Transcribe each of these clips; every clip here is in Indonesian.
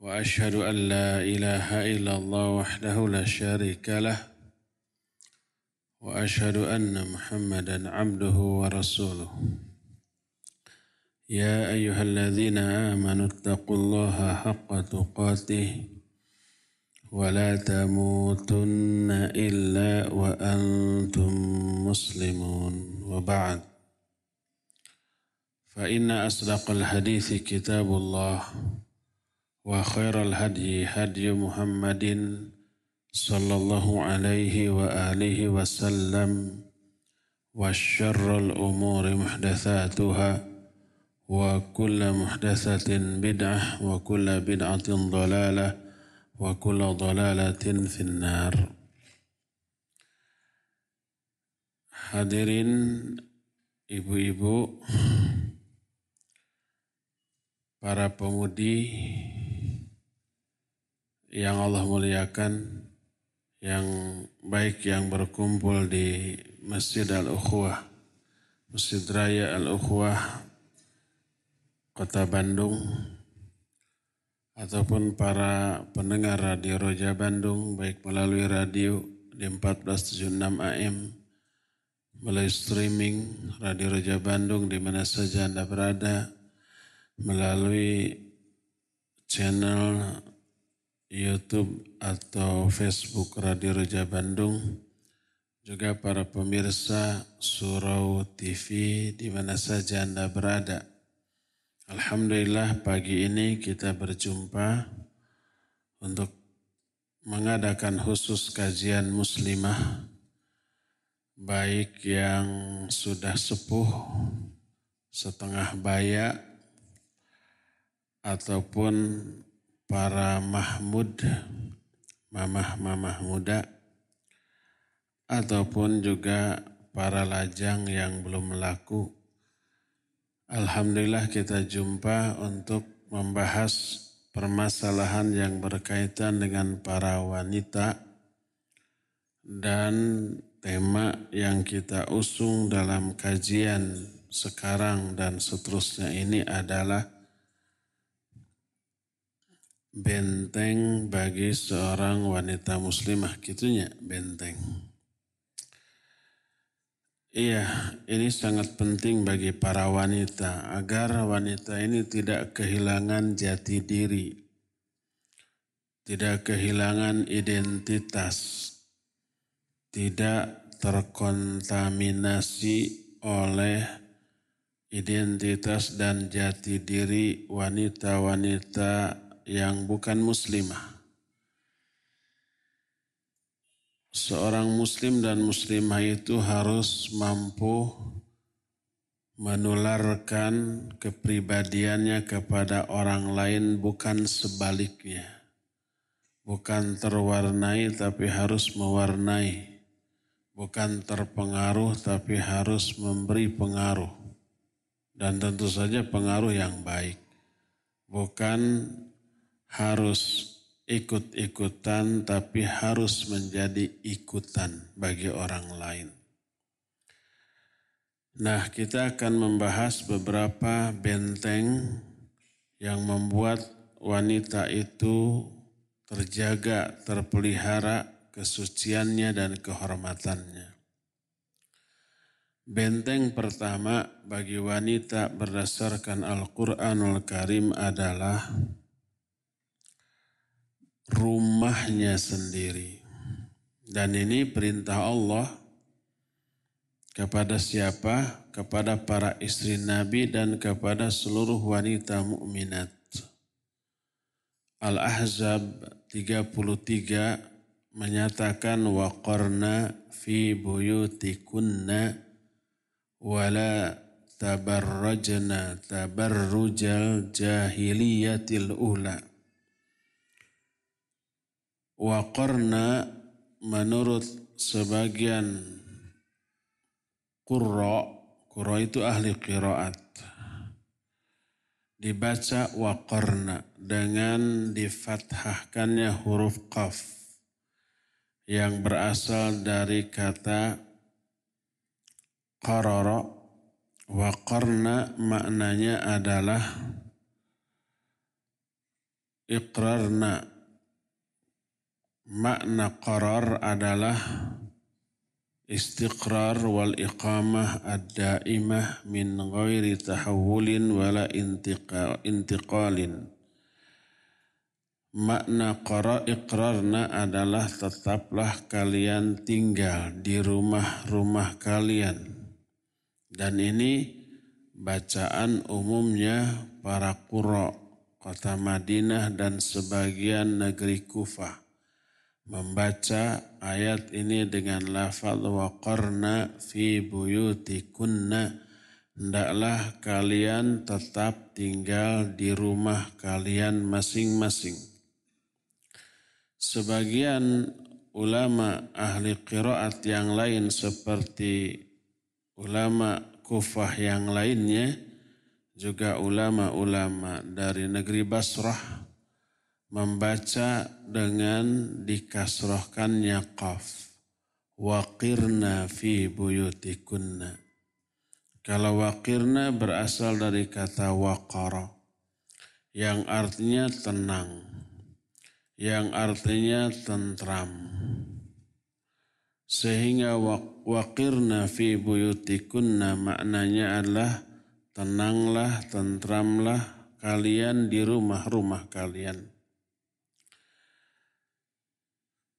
وأشهد أن لا إله إلا الله وحده لا شريك له وأشهد أن محمدا عبده ورسوله. يا أيها الذين آمنوا اتقوا الله حق تقاته ولا تموتن إلا وأنتم مسلمون. وبعد فإن أصدق الحديث كتاب الله. وخير الهدي هدي محمد صلى الله عليه وآله وسلم والشر الأمور محدثاتها وكل محدثة بدعة وكل بدعة ضلالة وكل ضلالة في النار. Hadirin ibu-ibu, para pemudi yang Allah muliakan, yang baik yang berkumpul di Masjid Al-Ukhwah, Masjid Raya Al-Ukhwah, Kota Bandung, ataupun para pendengar Radio Roja Bandung, baik melalui radio di 1476 AM, melalui streaming Radio Roja Bandung di mana saja Anda berada, melalui channel YouTube atau Facebook Radio Raja Bandung, juga para pemirsa Surau TV di mana saja Anda berada. Alhamdulillah pagi ini kita berjumpa untuk mengadakan khusus kajian muslimah baik yang sudah sepuh setengah baya ataupun para mahmud, mamah-mamah muda, ataupun juga para lajang yang belum melaku. Alhamdulillah kita jumpa untuk membahas permasalahan yang berkaitan dengan para wanita dan tema yang kita usung dalam kajian sekarang dan seterusnya ini adalah benteng bagi seorang wanita muslimah gitunya benteng. Iya, ini sangat penting bagi para wanita agar wanita ini tidak kehilangan jati diri, tidak kehilangan identitas, tidak terkontaminasi oleh identitas dan jati diri wanita-wanita yang bukan muslimah. Seorang muslim dan muslimah itu harus mampu menularkan kepribadiannya kepada orang lain bukan sebaliknya. Bukan terwarnai tapi harus mewarnai. Bukan terpengaruh tapi harus memberi pengaruh. Dan tentu saja pengaruh yang baik. Bukan harus ikut-ikutan tapi harus menjadi ikutan bagi orang lain. Nah, kita akan membahas beberapa benteng yang membuat wanita itu terjaga, terpelihara kesuciannya dan kehormatannya. Benteng pertama bagi wanita berdasarkan Al-Quranul Karim adalah rumahnya sendiri. Dan ini perintah Allah kepada siapa? Kepada para istri Nabi dan kepada seluruh wanita mukminat. Al-Ahzab 33 menyatakan waqarna fi buyutikunna wala tabarrajna tabarrujal jahiliyatil ula. Waqarna menurut sebagian qurra, qurra itu ahli qiraat. Dibaca waqarna dengan difathahkannya huruf qaf yang berasal dari kata qarara Waqarna maknanya adalah iqrarna. Makna qarar adalah istiqrar wal iqamah ad-daimah min ghairi tahawulin wala intiqalin. Makna qara iqrarna adalah tetaplah kalian tinggal di rumah-rumah kalian dan ini bacaan umumnya para kuro kota Madinah dan sebagian negeri Kufah membaca ayat ini dengan lafaz waqarna fi buyutikunna hendaklah kalian tetap tinggal di rumah kalian masing-masing. Sebagian ulama ahli qiraat yang lain seperti ulama kufah yang lainnya juga ulama-ulama dari negeri Basrah membaca dengan dikasrohkannya qaf. Waqirna fi buyutikunna. Kalau waqirna berasal dari kata waqara yang artinya tenang yang artinya tentram. Sehingga waqirna fi buyutikunna maknanya adalah tenanglah, tentramlah kalian di rumah-rumah kalian.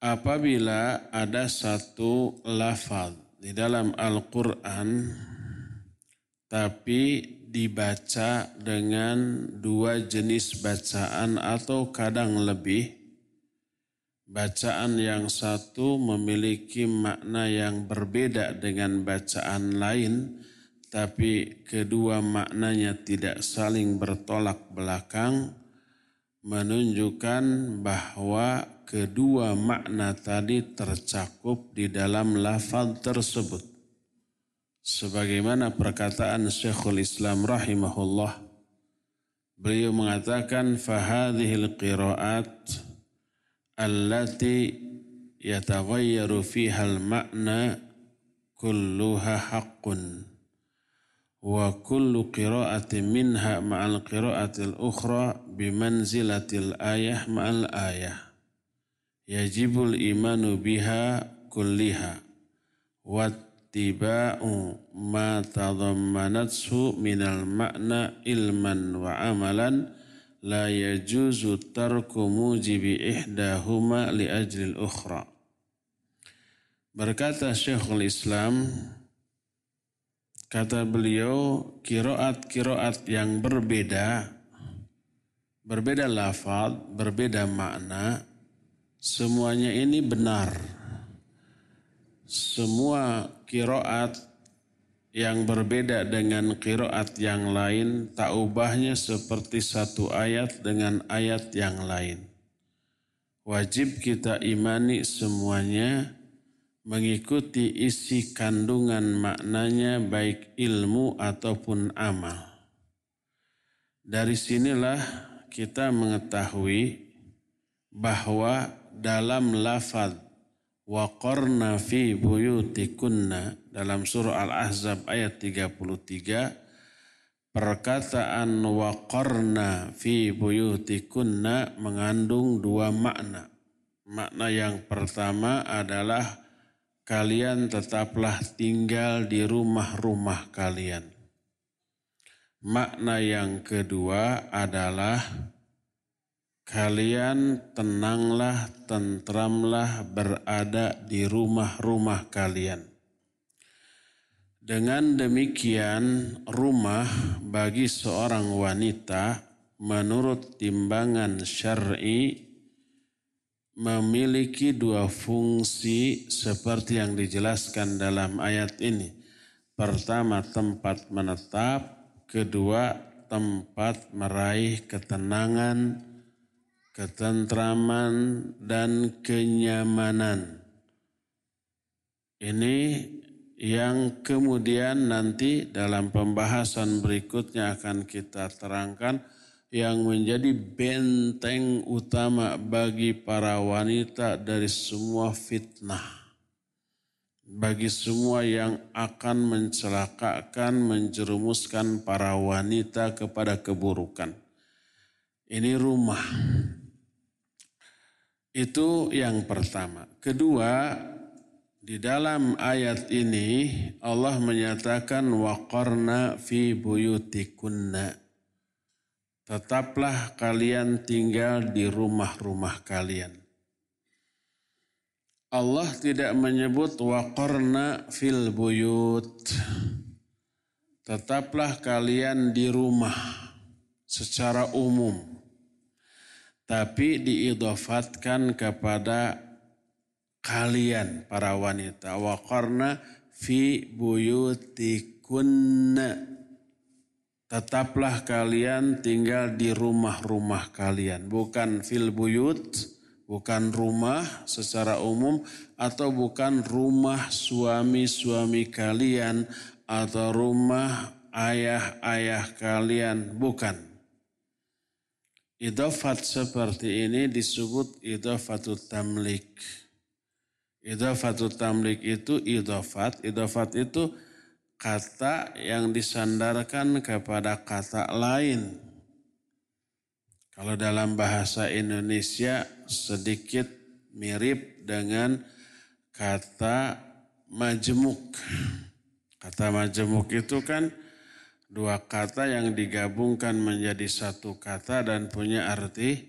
Apabila ada satu lafaz di dalam Al-Quran tapi dibaca dengan dua jenis bacaan atau kadang lebih, Bacaan yang satu memiliki makna yang berbeda dengan bacaan lain, tapi kedua maknanya tidak saling bertolak belakang, menunjukkan bahwa kedua makna tadi tercakup di dalam lafaz tersebut. Sebagaimana perkataan Syekhul Islam rahimahullah, beliau mengatakan fahadhil qiraat allati yataghayyaru fiha al-ma'na kulluha haqqun wa kullu qira'atin minha ma'al qira'atil ukhra bimanzilatil ayah ma'al ayah yajibul imanu biha kulliha wattiba'u ma tadammanatsu minal ma'na ilman wa amalan la yajuzu tarku mujibi ihdahuma li ajlil ukhra. Berkata Syekhul Islam, kata beliau, kiroat-kiroat yang berbeda, berbeda lafaz, berbeda makna, semuanya ini benar. Semua kiroat yang berbeda dengan kiroat yang lain, tak ubahnya seperti satu ayat dengan ayat yang lain. Wajib kita imani semuanya, mengikuti isi kandungan maknanya baik ilmu ataupun amal. Dari sinilah kita mengetahui bahwa dalam lafaz waqarna fi buyutikunna dalam surah Al-Ahzab ayat 33 perkataan waqarna fi buyutikunna mengandung dua makna. Makna yang pertama adalah kalian tetaplah tinggal di rumah-rumah kalian. Makna yang kedua adalah Kalian tenanglah, tentramlah berada di rumah-rumah kalian. Dengan demikian, rumah bagi seorang wanita menurut timbangan syar'i memiliki dua fungsi seperti yang dijelaskan dalam ayat ini. Pertama, tempat menetap. Kedua, tempat meraih ketenangan, ketentraman, dan kenyamanan. Ini yang kemudian nanti dalam pembahasan berikutnya akan kita terangkan yang menjadi benteng utama bagi para wanita dari semua fitnah bagi semua yang akan mencelakakan, menjerumuskan para wanita kepada keburukan. Ini rumah. Itu yang pertama. Kedua, di dalam ayat ini Allah menyatakan waqarna fi buyutikunna. Tetaplah kalian tinggal di rumah-rumah kalian. Allah tidak menyebut waqarna fil buyut. Tetaplah kalian di rumah secara umum. Tapi diidofatkan kepada kalian para wanita. Waqarna fi buyutikunna. Tetaplah kalian tinggal di rumah-rumah kalian. Bukan fil buyut bukan rumah secara umum atau bukan rumah suami-suami kalian atau rumah ayah-ayah kalian, bukan. Idofat seperti ini disebut idofatut tamlik. Idofatut tamlik itu idofat. Idofat itu kata yang disandarkan kepada kata lain kalau dalam bahasa Indonesia sedikit mirip dengan kata majemuk. Kata majemuk itu kan dua kata yang digabungkan menjadi satu kata dan punya arti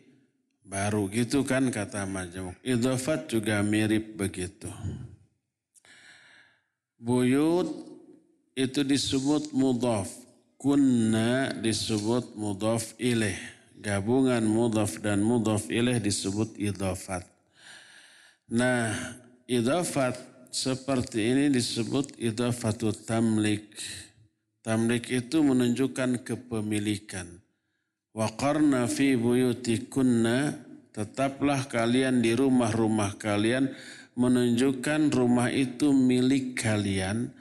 baru gitu kan kata majemuk. Idofat juga mirip begitu. Buyut itu disebut mudhaf. Kunna disebut mudhaf ilaih gabungan mudhaf dan mudhaf ilaih disebut idhafat. Nah, idhafat seperti ini disebut idhafatut tamlik. Tamlik itu menunjukkan kepemilikan. Waqarna fi buyutikunna tetaplah kalian di rumah-rumah kalian menunjukkan rumah itu milik kalian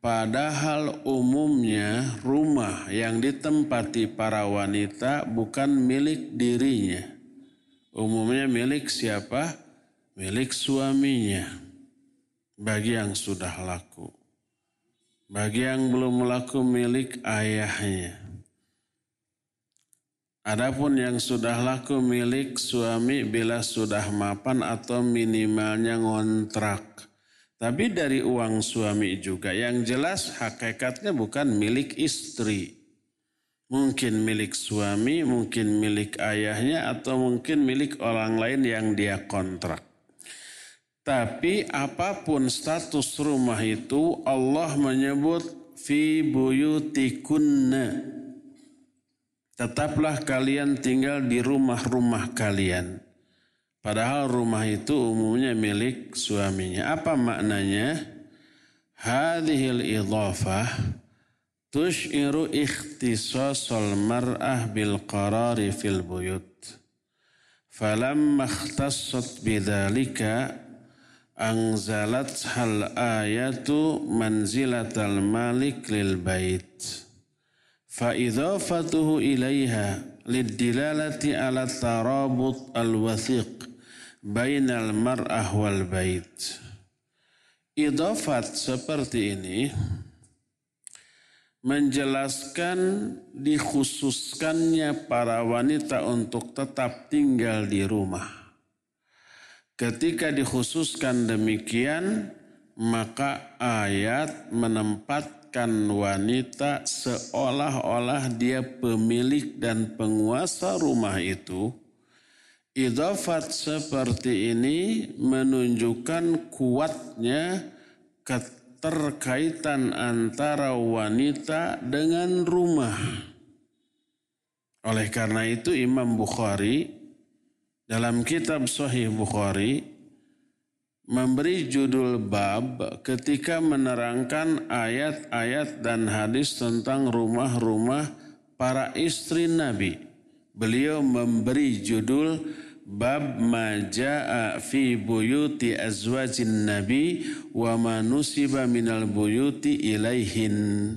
Padahal umumnya rumah yang ditempati para wanita bukan milik dirinya. Umumnya milik siapa? Milik suaminya. Bagi yang sudah laku. Bagi yang belum laku milik ayahnya. Adapun yang sudah laku milik suami bila sudah mapan atau minimalnya ngontrak tapi dari uang suami juga. Yang jelas hakikatnya bukan milik istri. Mungkin milik suami, mungkin milik ayahnya, atau mungkin milik orang lain yang dia kontrak. Tapi apa pun status rumah itu Allah menyebut fi buyutikunna. Tetaplah kalian tinggal di rumah-rumah kalian. Padahal rumah itu umumnya milik suaminya. Apa maknanya? Hadhil idhafah tushiru ikhtisasal mar'ah bil qarari fil buyut. Falamma ikhtassat bidhalika anzalat hal ayatu manzilatal malik lil bait. Fa idhafatuhu ilaiha lidilalati ala tarabut al-wathiq bainal mar'ah wal bait. Idofat seperti ini menjelaskan dikhususkannya para wanita untuk tetap tinggal di rumah. Ketika dikhususkan demikian, maka ayat menempatkan wanita seolah-olah dia pemilik dan penguasa rumah itu Idafat seperti ini menunjukkan kuatnya keterkaitan antara wanita dengan rumah. Oleh karena itu Imam Bukhari dalam kitab Sahih Bukhari memberi judul bab ketika menerangkan ayat-ayat dan hadis tentang rumah-rumah para istri Nabi. Beliau memberi judul bab maja'a fi buyuti azwajin Nabi wa manusiba minal buyuti ilaihin.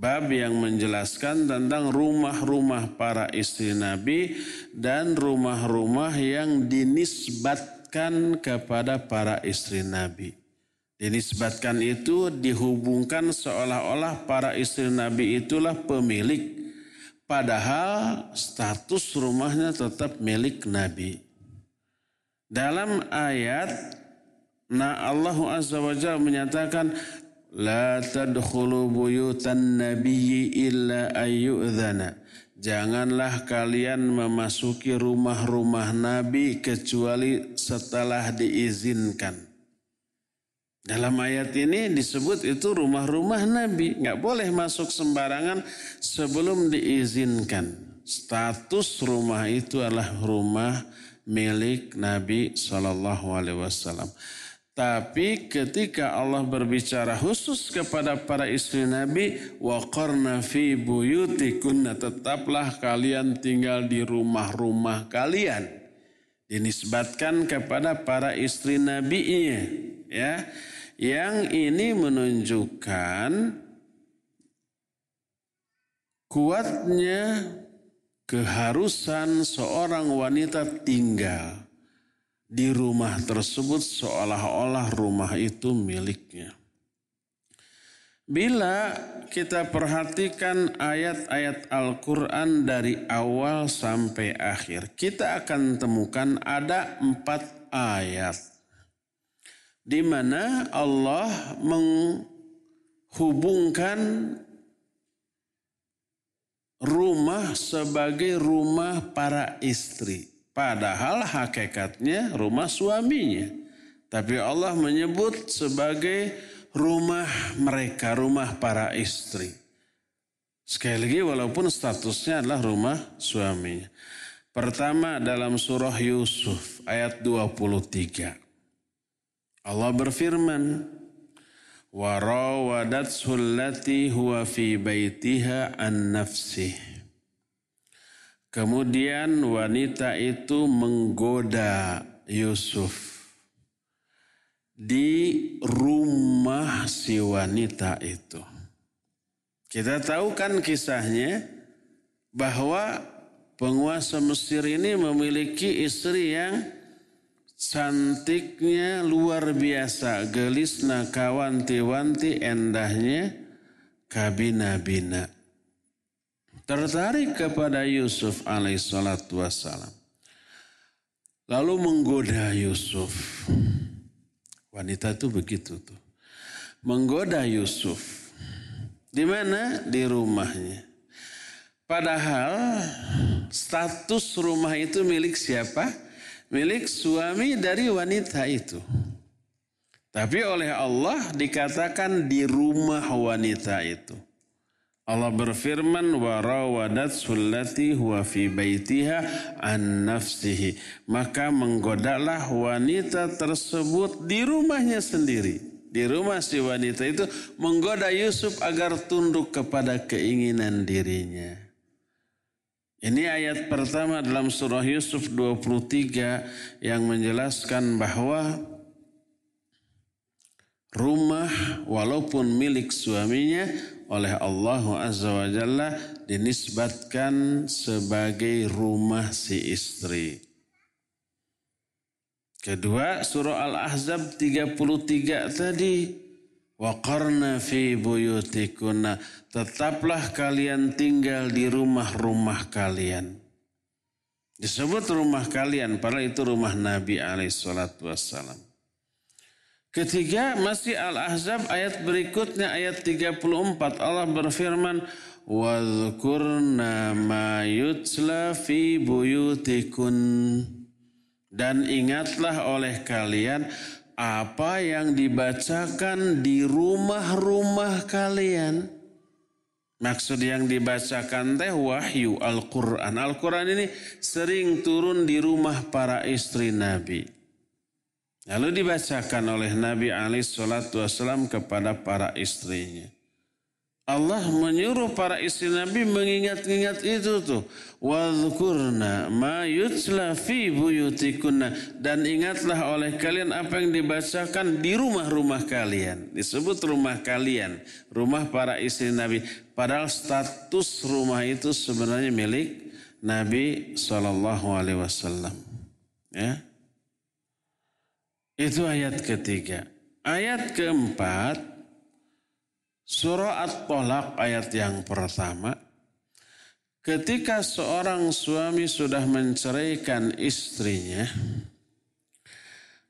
Bab yang menjelaskan tentang rumah-rumah para istri Nabi dan rumah-rumah yang dinisbat dinisbatkan kepada para istri Nabi. Dinisbatkan itu dihubungkan seolah-olah para istri Nabi itulah pemilik. Padahal status rumahnya tetap milik Nabi. Dalam ayat Nah Allah Azza wa Jalla menyatakan La tadkhulu buyutan nabiyyi illa ayyu'dhana Janganlah kalian memasuki rumah-rumah Nabi kecuali setelah diizinkan. Dalam ayat ini disebut itu rumah-rumah Nabi. Nggak boleh masuk sembarangan sebelum diizinkan. Status rumah itu adalah rumah milik Nabi Shallallahu. Tapi ketika Allah berbicara khusus kepada para istri Nabi, waqarna fi buyutikunna tetaplah kalian tinggal di rumah-rumah kalian. Dinisbatkan kepada para istri Nabi ya. Yang ini menunjukkan kuatnya keharusan seorang wanita tinggal di rumah tersebut seolah-olah rumah itu miliknya. Bila kita perhatikan ayat-ayat Al-Quran dari awal sampai akhir, kita akan temukan ada empat ayat di mana Allah menghubungkan rumah sebagai rumah para istri. Padahal hakikatnya rumah suaminya. Tapi Allah menyebut sebagai rumah mereka, rumah para istri. Sekali lagi walaupun statusnya adalah rumah suaminya. Pertama dalam surah Yusuf ayat 23. Allah berfirman, "Wa huwa fi baitiha an nafsihi." Kemudian wanita itu menggoda Yusuf di rumah si wanita itu. Kita tahu kan kisahnya bahwa penguasa Mesir ini memiliki istri yang cantiknya luar biasa, gelis nakawanti-wanti endahnya kabina-bina tertarik kepada Yusuf alaihissalatu wassalam. Lalu menggoda Yusuf. Wanita itu begitu tuh. Menggoda Yusuf. Di mana? Di rumahnya. Padahal status rumah itu milik siapa? Milik suami dari wanita itu. Tapi oleh Allah dikatakan di rumah wanita itu. Allah berfirman wa rawadat sullati huwa fi baitiha an nafsihi. Maka menggodalah wanita tersebut di rumahnya sendiri. Di rumah si wanita itu menggoda Yusuf agar tunduk kepada keinginan dirinya. Ini ayat pertama dalam surah Yusuf 23 yang menjelaskan bahwa rumah walaupun milik suaminya oleh Allah Azza wa Jalla dinisbatkan sebagai rumah si istri. Kedua surah Al-Ahzab 33 tadi Waqarna fi buyutikunna tetaplah kalian tinggal di rumah-rumah kalian. Disebut rumah kalian, padahal itu rumah Nabi alaihi salatu wassalam. Ketiga masih Al-Ahzab ayat berikutnya ayat 34 Allah berfirman Wadhkurna ma yutla fi buyutikun dan ingatlah oleh kalian apa yang dibacakan di rumah-rumah kalian. Maksud yang dibacakan teh wahyu Al-Quran. Al-Quran ini sering turun di rumah para istri Nabi. Lalu dibacakan oleh Nabi Ali Shallallahu Wasallam kepada para istrinya. Allah menyuruh para istri Nabi mengingat-ingat itu tuh. Wadhkurna ma yutla fi buyutikunna. Dan ingatlah oleh kalian apa yang dibacakan di rumah-rumah kalian. Disebut rumah kalian. Rumah para istri Nabi. Padahal status rumah itu sebenarnya milik Nabi Sallallahu Alaihi Wasallam. Ya. Itu ayat ketiga. Ayat keempat, surah At-Tolak ayat yang pertama. Ketika seorang suami sudah menceraikan istrinya,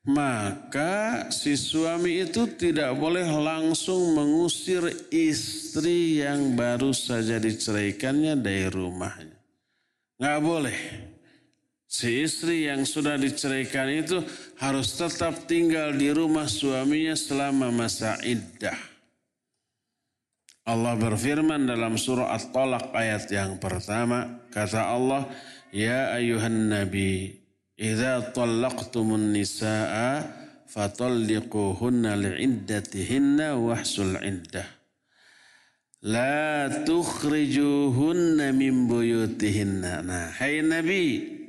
maka si suami itu tidak boleh langsung mengusir istri yang baru saja diceraikannya dari rumahnya. Nggak boleh. Si istri yang sudah diceraikan itu harus tetap tinggal di rumah suaminya selama masa iddah. Allah berfirman dalam surah At-Talaq ayat yang pertama. Kata Allah, Ya ayuhan nabi, Iza talaqtumun nisa'a fatalliquhunna li'iddatihinna wahsul iddah. La tukhrijuhunna min buyutihinna. Nah, hai Nabi,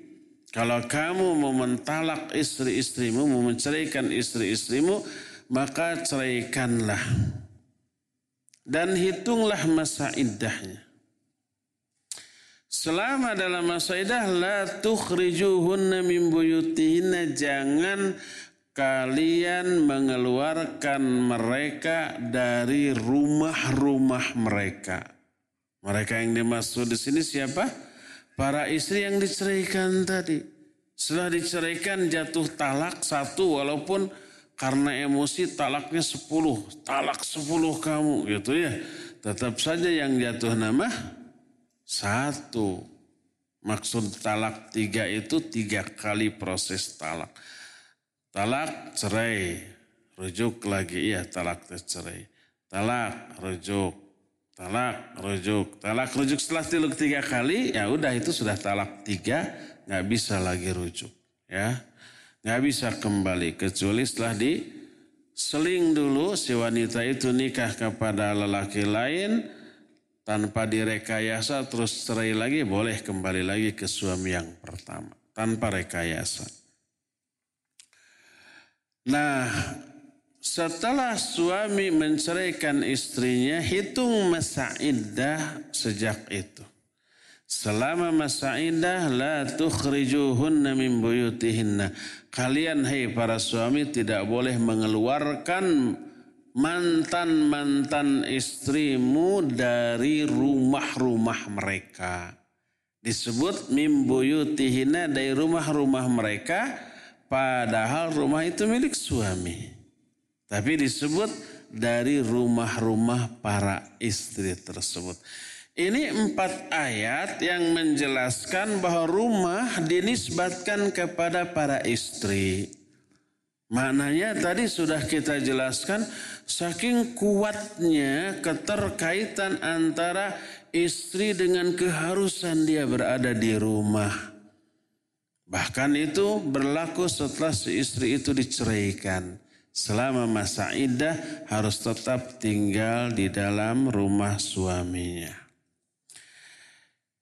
kalau kamu mau mentalak istri-istrimu, mau menceraikan istri-istrimu, maka ceraikanlah. Dan hitunglah masa iddahnya. Selama dalam masa iddah, la tukhrijuhunna min buyutihinna. Jangan kalian mengeluarkan mereka dari rumah-rumah mereka. Mereka yang dimaksud di sini siapa? Para istri yang diceraikan tadi. Setelah diceraikan jatuh talak satu walaupun karena emosi talaknya sepuluh. Talak sepuluh kamu gitu ya. Tetap saja yang jatuh nama satu. Maksud talak tiga itu tiga kali proses talak. Talak cerai, rujuk lagi, iya talak cerai. Talak, rujuk, talak rujuk talak rujuk setelah tiluk tiga kali ya udah itu sudah talak tiga nggak bisa lagi rujuk ya nggak bisa kembali kecuali setelah di seling dulu si wanita itu nikah kepada lelaki lain tanpa direkayasa terus cerai lagi boleh kembali lagi ke suami yang pertama tanpa rekayasa. Nah, setelah suami menceraikan istrinya, hitung masa iddah sejak itu. Selama masa iddah, la tukhrijuhunna min buyutihinna. Kalian, hai para suami, tidak boleh mengeluarkan mantan-mantan istrimu dari rumah-rumah mereka. Disebut min buyutihinna dari rumah-rumah mereka, padahal rumah itu milik suami. Tapi disebut dari rumah-rumah para istri tersebut. Ini empat ayat yang menjelaskan bahwa rumah dinisbatkan kepada para istri. Maknanya tadi sudah kita jelaskan saking kuatnya keterkaitan antara istri dengan keharusan dia berada di rumah. Bahkan itu berlaku setelah si istri itu diceraikan selama masa iddah harus tetap tinggal di dalam rumah suaminya.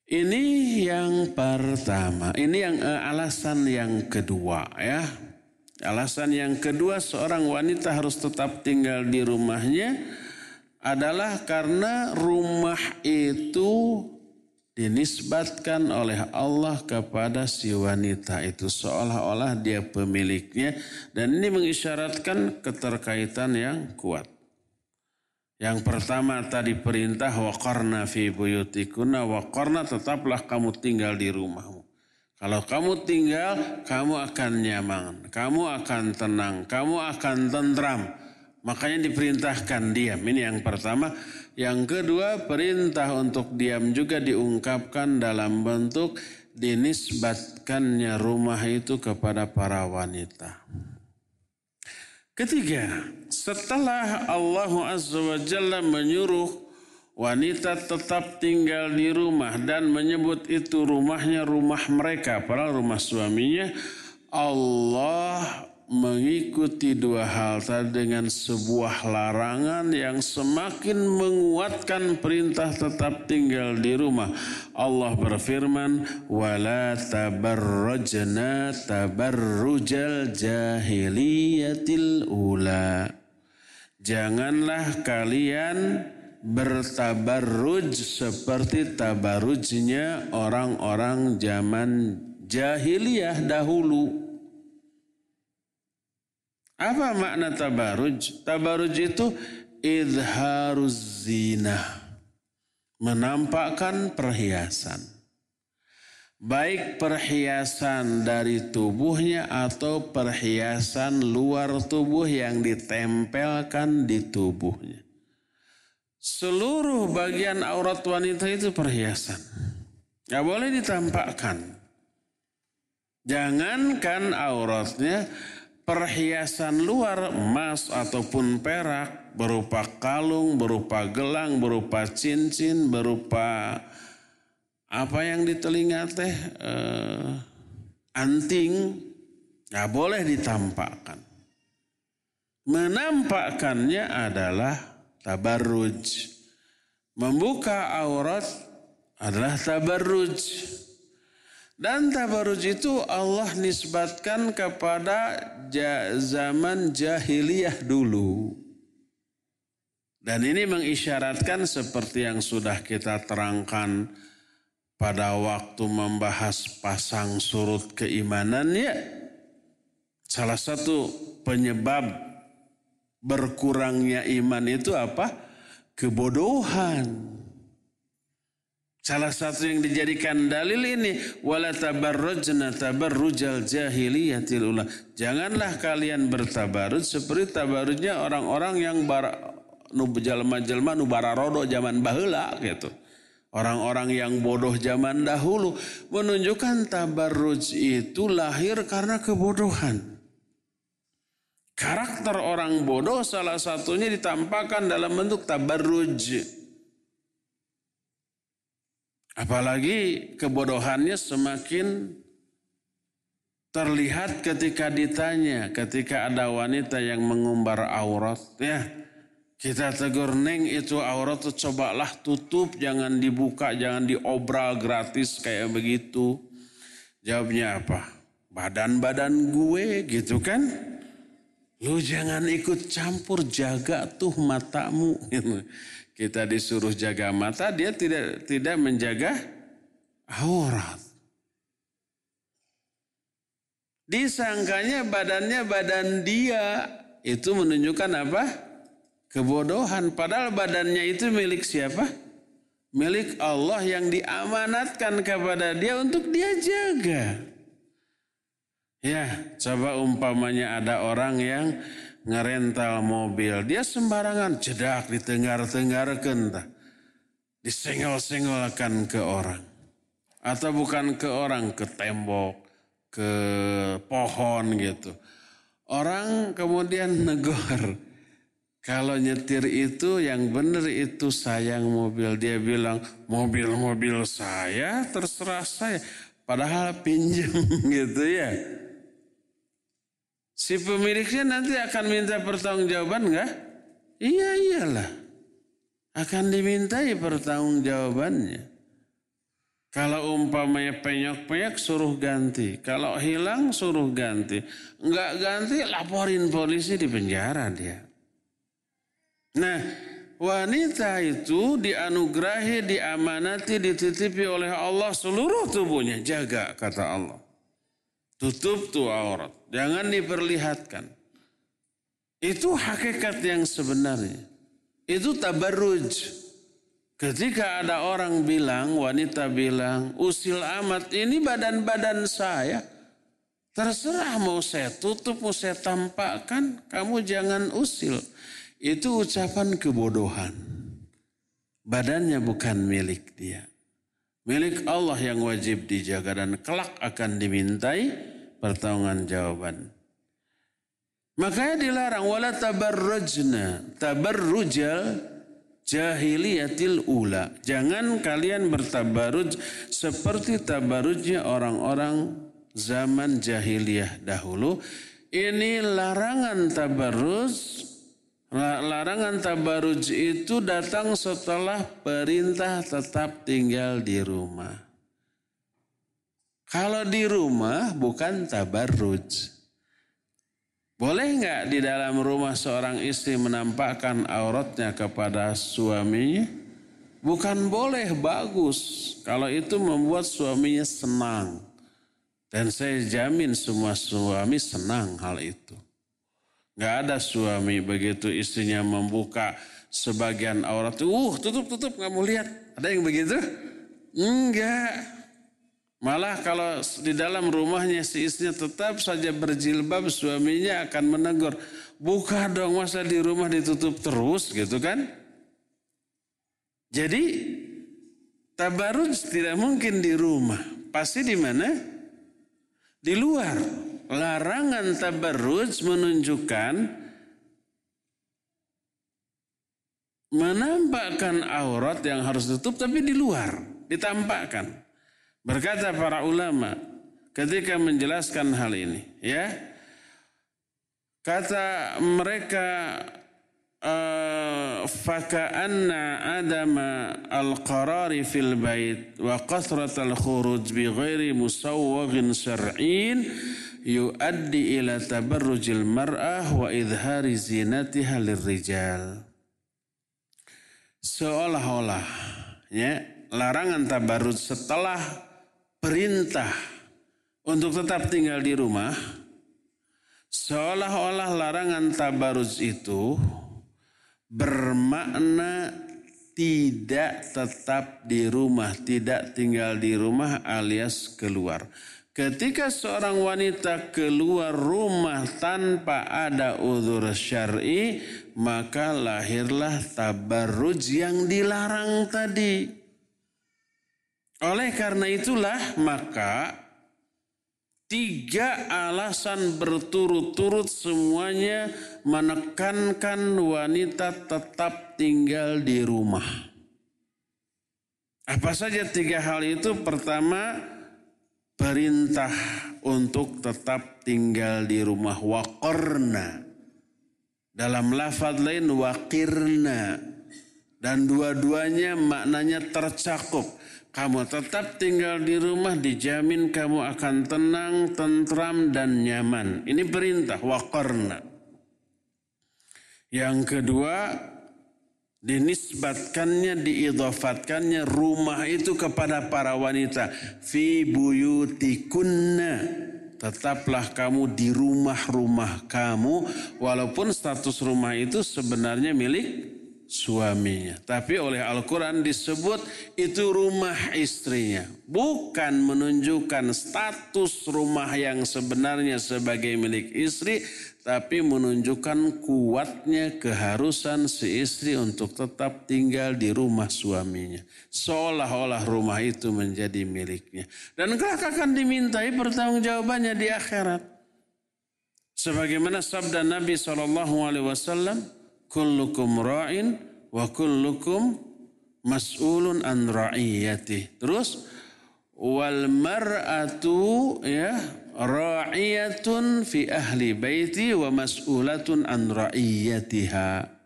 Ini yang pertama, ini yang eh, alasan yang kedua ya. Alasan yang kedua seorang wanita harus tetap tinggal di rumahnya adalah karena rumah itu dinisbatkan oleh Allah kepada si wanita itu seolah-olah dia pemiliknya dan ini mengisyaratkan keterkaitan yang kuat. Yang pertama tadi perintah waqarna fi buyutikuna waqarna tetaplah kamu tinggal di rumahmu. Kalau kamu tinggal, kamu akan nyaman, kamu akan tenang, kamu akan tentram. Makanya diperintahkan diam. Ini yang pertama. Yang kedua, perintah untuk diam juga diungkapkan dalam bentuk dinisbatkannya rumah itu kepada para wanita. Ketiga, setelah Allah Azza wa Jalla menyuruh wanita tetap tinggal di rumah dan menyebut itu rumahnya rumah mereka, padahal rumah suaminya, Allah mengikuti dua hal tadi dengan sebuah larangan yang semakin menguatkan perintah tetap tinggal di rumah. Allah berfirman, "Wala tabarrajna tabarrujal jahiliyatil ula." Janganlah kalian bertabarruj seperti tabarrujnya orang-orang zaman jahiliyah dahulu. Apa makna tabaruj? Tabaruj itu idharuz zina. Menampakkan perhiasan. Baik perhiasan dari tubuhnya atau perhiasan luar tubuh yang ditempelkan di tubuhnya. Seluruh bagian aurat wanita itu perhiasan. Gak boleh ditampakkan. Jangankan auratnya, perhiasan luar emas ataupun perak berupa kalung, berupa gelang, berupa cincin, berupa apa yang di telinga teh eh, anting nggak boleh ditampakkan. Menampakkannya adalah tabarruj. Membuka aurat adalah tabarruj. Dan tabaruj itu Allah nisbatkan kepada zaman jahiliyah dulu. Dan ini mengisyaratkan seperti yang sudah kita terangkan pada waktu membahas pasang surut keimanannya. Salah satu penyebab berkurangnya iman itu apa? Kebodohan. Salah satu yang dijadikan dalil ini wala tabarrujna tabarrujal jahiliyatil ula. Janganlah kalian bertabarruj seperti tabarrujnya orang-orang yang bar nu jelma-jelma nu bararodo zaman baheula gitu. Orang-orang yang bodoh zaman dahulu menunjukkan tabarruj itu lahir karena kebodohan. Karakter orang bodoh salah satunya ditampakkan dalam bentuk tabarruj. Apalagi kebodohannya semakin terlihat ketika ditanya, ketika ada wanita yang mengumbar aurat, ya kita tegur neng itu aurat tuh cobalah tutup, jangan dibuka, jangan diobral gratis kayak begitu. Jawabnya apa? Badan-badan gue gitu kan? Lu jangan ikut campur jaga tuh matamu. Kita disuruh jaga mata, dia tidak tidak menjaga aurat. Disangkanya badannya badan dia, itu menunjukkan apa? Kebodohan. Padahal badannya itu milik siapa? Milik Allah yang diamanatkan kepada dia untuk dia jaga. Ya, coba umpamanya ada orang yang ngerental mobil. Dia sembarangan jedak ditengar-tengarkan. Disenggol-senggolkan ke orang. Atau bukan ke orang, ke tembok, ke pohon gitu. Orang kemudian negor. Kalau nyetir itu yang benar itu sayang mobil. Dia bilang mobil-mobil saya terserah saya. Padahal pinjam gitu ya. Si pemiliknya nanti akan minta pertanggungjawaban enggak? Iya iyalah. Akan dimintai pertanggungjawabannya. Kalau umpamanya penyok-penyok suruh ganti. Kalau hilang suruh ganti. Enggak ganti laporin polisi di penjara dia. Nah wanita itu dianugerahi, diamanati, dititipi oleh Allah seluruh tubuhnya. Jaga kata Allah. Tutup tuh aurat. Jangan diperlihatkan. Itu hakikat yang sebenarnya. Itu tabarruj. Ketika ada orang bilang, wanita bilang, usil amat ini badan-badan saya. Terserah mau saya tutup, mau saya tampakkan, kamu jangan usil. Itu ucapan kebodohan. Badannya bukan milik dia milik Allah yang wajib dijaga dan kelak akan dimintai pertanggungan jawaban. Makanya dilarang wala tabarrujna tabarrujal jahiliyatil ula. Jangan kalian bertabaruj seperti tabarujnya orang-orang zaman jahiliyah dahulu ini larangan tabarruj larangan tabarruj itu datang setelah perintah tetap tinggal di rumah. Kalau di rumah bukan tabarruj. Boleh nggak di dalam rumah seorang istri menampakkan auratnya kepada suaminya? Bukan boleh, bagus. Kalau itu membuat suaminya senang. Dan saya jamin semua suami senang hal itu. Nggak ada suami begitu istrinya membuka sebagian aurat. Uh, tutup, tutup, nggak mau lihat. Ada yang begitu? Enggak. Malah kalau di dalam rumahnya si istrinya tetap saja berjilbab, suaminya akan menegur. Buka dong masa di rumah ditutup terus gitu kan. Jadi tabaruj tidak mungkin di rumah. Pasti di mana? Di luar. Larangan tabaruj menunjukkan menampakkan aurat yang harus tutup tapi di luar, ditampakkan. Berkata para ulama ketika menjelaskan hal ini, ya. Kata mereka uh, fil bait wa kasrat al-khuruj bi ghairi musawwaghin syar'in yuaddi ila tabarrujil mar'ah wa idhari zinatiha lirrijal. Seolah-olah ya, larangan tabarruj setelah perintah untuk tetap tinggal di rumah, seolah-olah larangan tabaruz itu bermakna tidak tetap di rumah, tidak tinggal di rumah alias keluar. Ketika seorang wanita keluar rumah tanpa ada uzur syar'i, maka lahirlah tabarruj yang dilarang tadi. Oleh karena itulah maka tiga alasan berturut-turut semuanya menekankan wanita tetap tinggal di rumah. Apa saja tiga hal itu? Pertama, perintah untuk tetap tinggal di rumah waqarna. Dalam lafaz lain waqirna. Dan dua-duanya maknanya tercakup kamu tetap tinggal di rumah dijamin kamu akan tenang, tentram dan nyaman. Ini perintah waqarna. Yang kedua, dinisbatkannya, diidofatkannya rumah itu kepada para wanita. Fi buyutikunna. Tetaplah kamu di rumah-rumah kamu. Walaupun status rumah itu sebenarnya milik suaminya. Tapi oleh Al-Quran disebut itu rumah istrinya. Bukan menunjukkan status rumah yang sebenarnya sebagai milik istri. Tapi menunjukkan kuatnya keharusan si istri untuk tetap tinggal di rumah suaminya. Seolah-olah rumah itu menjadi miliknya. Dan kelak akan dimintai pertanggungjawabannya di akhirat. Sebagaimana sabda Nabi SAW, kullukum ra'in wa kullukum mas'ulun an ra'iyati. Terus wal mar'atu ya ra'iyatun fi ahli baiti wa mas'ulatun an ra'iyatiha.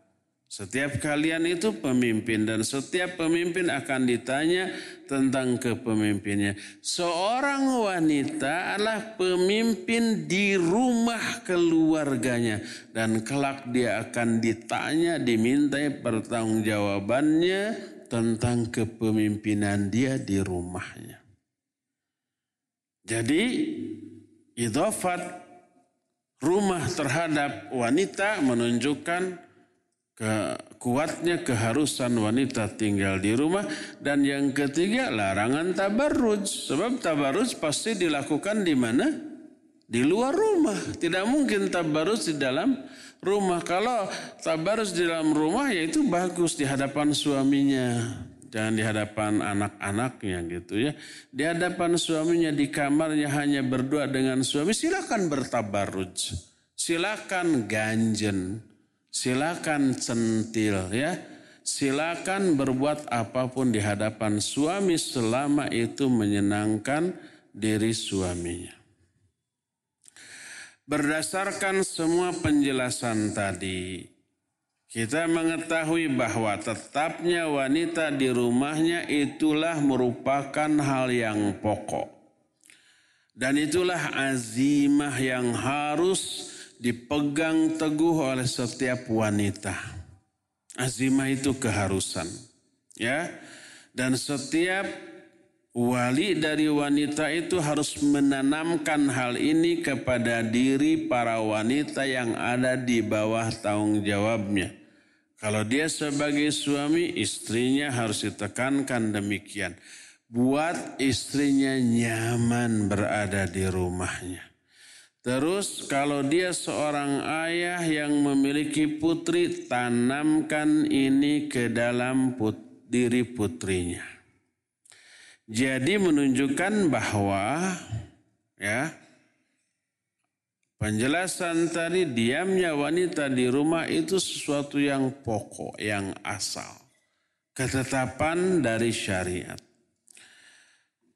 Setiap kalian itu pemimpin dan setiap pemimpin akan ditanya tentang kepemimpinnya. Seorang wanita adalah pemimpin di rumah keluarganya dan kelak dia akan ditanya dimintai pertanggungjawabannya tentang kepemimpinan dia di rumahnya. Jadi idofat rumah terhadap wanita menunjukkan ke kuatnya keharusan wanita tinggal di rumah dan yang ketiga larangan tabarruj. Sebab tabarruj pasti dilakukan di mana? Di luar rumah. Tidak mungkin tabarruj di dalam rumah. Kalau tabarruj di dalam rumah yaitu bagus di hadapan suaminya. Jangan di hadapan anak-anaknya gitu ya. Di hadapan suaminya di kamarnya hanya berdua dengan suami silakan bertabarruj. Silakan ganjen silakan centil ya. Silakan berbuat apa pun di hadapan suami selama itu menyenangkan diri suaminya. Berdasarkan semua penjelasan tadi, kita mengetahui bahwa tetapnya wanita di rumahnya itulah merupakan hal yang pokok. Dan itulah azimah yang harus dipegang teguh oleh setiap wanita. Azimah itu keharusan. Ya. Dan setiap Wali dari wanita itu harus menanamkan hal ini kepada diri para wanita yang ada di bawah tanggung jawabnya. Kalau dia sebagai suami, istrinya harus ditekankan demikian. Buat istrinya nyaman berada di rumahnya. Terus kalau dia seorang ayah yang memiliki putri, tanamkan ini ke dalam put diri putrinya. Jadi menunjukkan bahwa ya penjelasan tadi diamnya wanita di rumah itu sesuatu yang pokok, yang asal. Ketetapan dari syariat.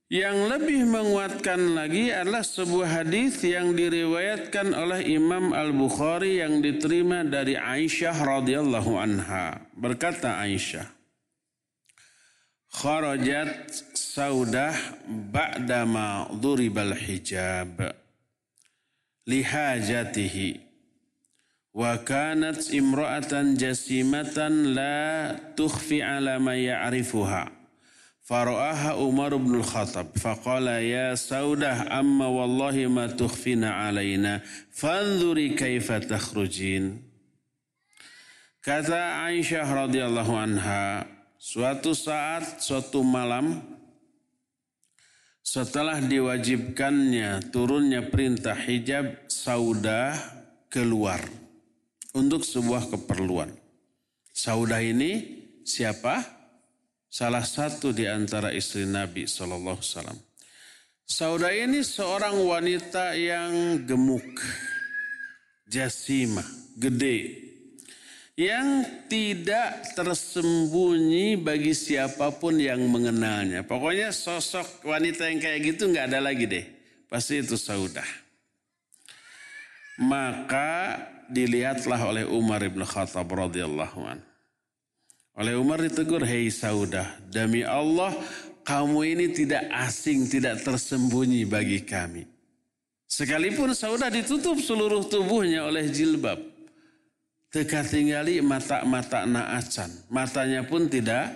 Yang lebih menguatkan lagi adalah sebuah hadis yang diriwayatkan oleh Imam Al-Bukhari yang diterima dari Aisyah radhiyallahu anha. Berkata Aisyah, "Kharajat Saudah ba'dama duribal hijab lihajatihi wa kanat imra'atan jasimatan la tukhfi ala ma ya'rifuha Faro'aha Umar bin Khattab faqala ya saudah amma wallahi ma tukhfina alaina fanzuri kaifa takhrujin. Kata Aisyah radhiyallahu anha suatu saat suatu malam setelah diwajibkannya turunnya perintah hijab saudah keluar untuk sebuah keperluan. Saudah ini siapa? Salah satu di antara istri Nabi Shallallahu Alaihi Saudah ini seorang wanita yang gemuk, jasima, gede, yang tidak tersembunyi bagi siapa pun yang mengenalnya. Pokoknya sosok wanita yang kayak gitu nggak ada lagi deh. Pasti itu Saudah. Maka dilihatlah oleh Umar ibn Khattab radhiyallahu an. Oleh Umar ditegur, hei Saudah, demi Allah kamu ini tidak asing, tidak tersembunyi bagi kami. Sekalipun Saudah ditutup seluruh tubuhnya oleh jilbab teka tinggali mata-mata naacan. Matanya pun tidak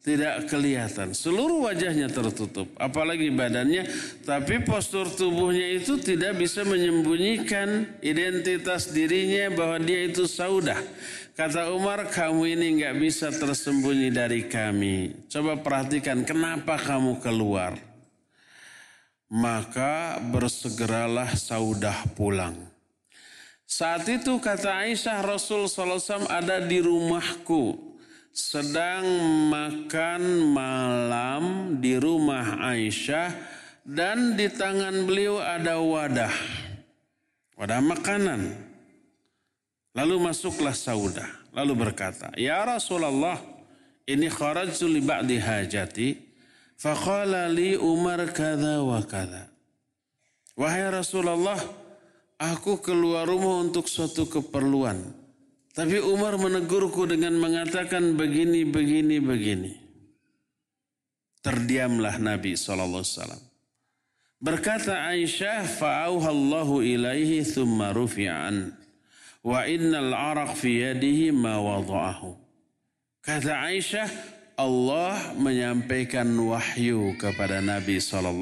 tidak kelihatan. Seluruh wajahnya tertutup, apalagi badannya, tapi postur tubuhnya itu tidak bisa menyembunyikan identitas dirinya bahwa dia itu saudah. Kata Umar, kamu ini nggak bisa tersembunyi dari kami. Coba perhatikan kenapa kamu keluar. Maka bersegeralah saudah pulang. Saat itu kata Aisyah Rasul SAW ada di rumahku sedang makan malam di rumah Aisyah dan di tangan beliau ada wadah. Wadah makanan. Lalu masuklah Saudah. Lalu berkata, Ya Rasulullah, ini kharajtu li ba'di hajati. Faqala li Umar kada wa kada. Wahai Rasulullah, aku keluar rumah untuk suatu keperluan. Tapi Umar menegurku dengan mengatakan begini, begini, begini. Terdiamlah Nabi SAW. Berkata Aisyah, fa'auhallahu ilaihi thumma rufi'an. Wa innal araq fi yadihi ma wada'ahu. Kata Aisyah, Allah menyampaikan wahyu kepada Nabi SAW.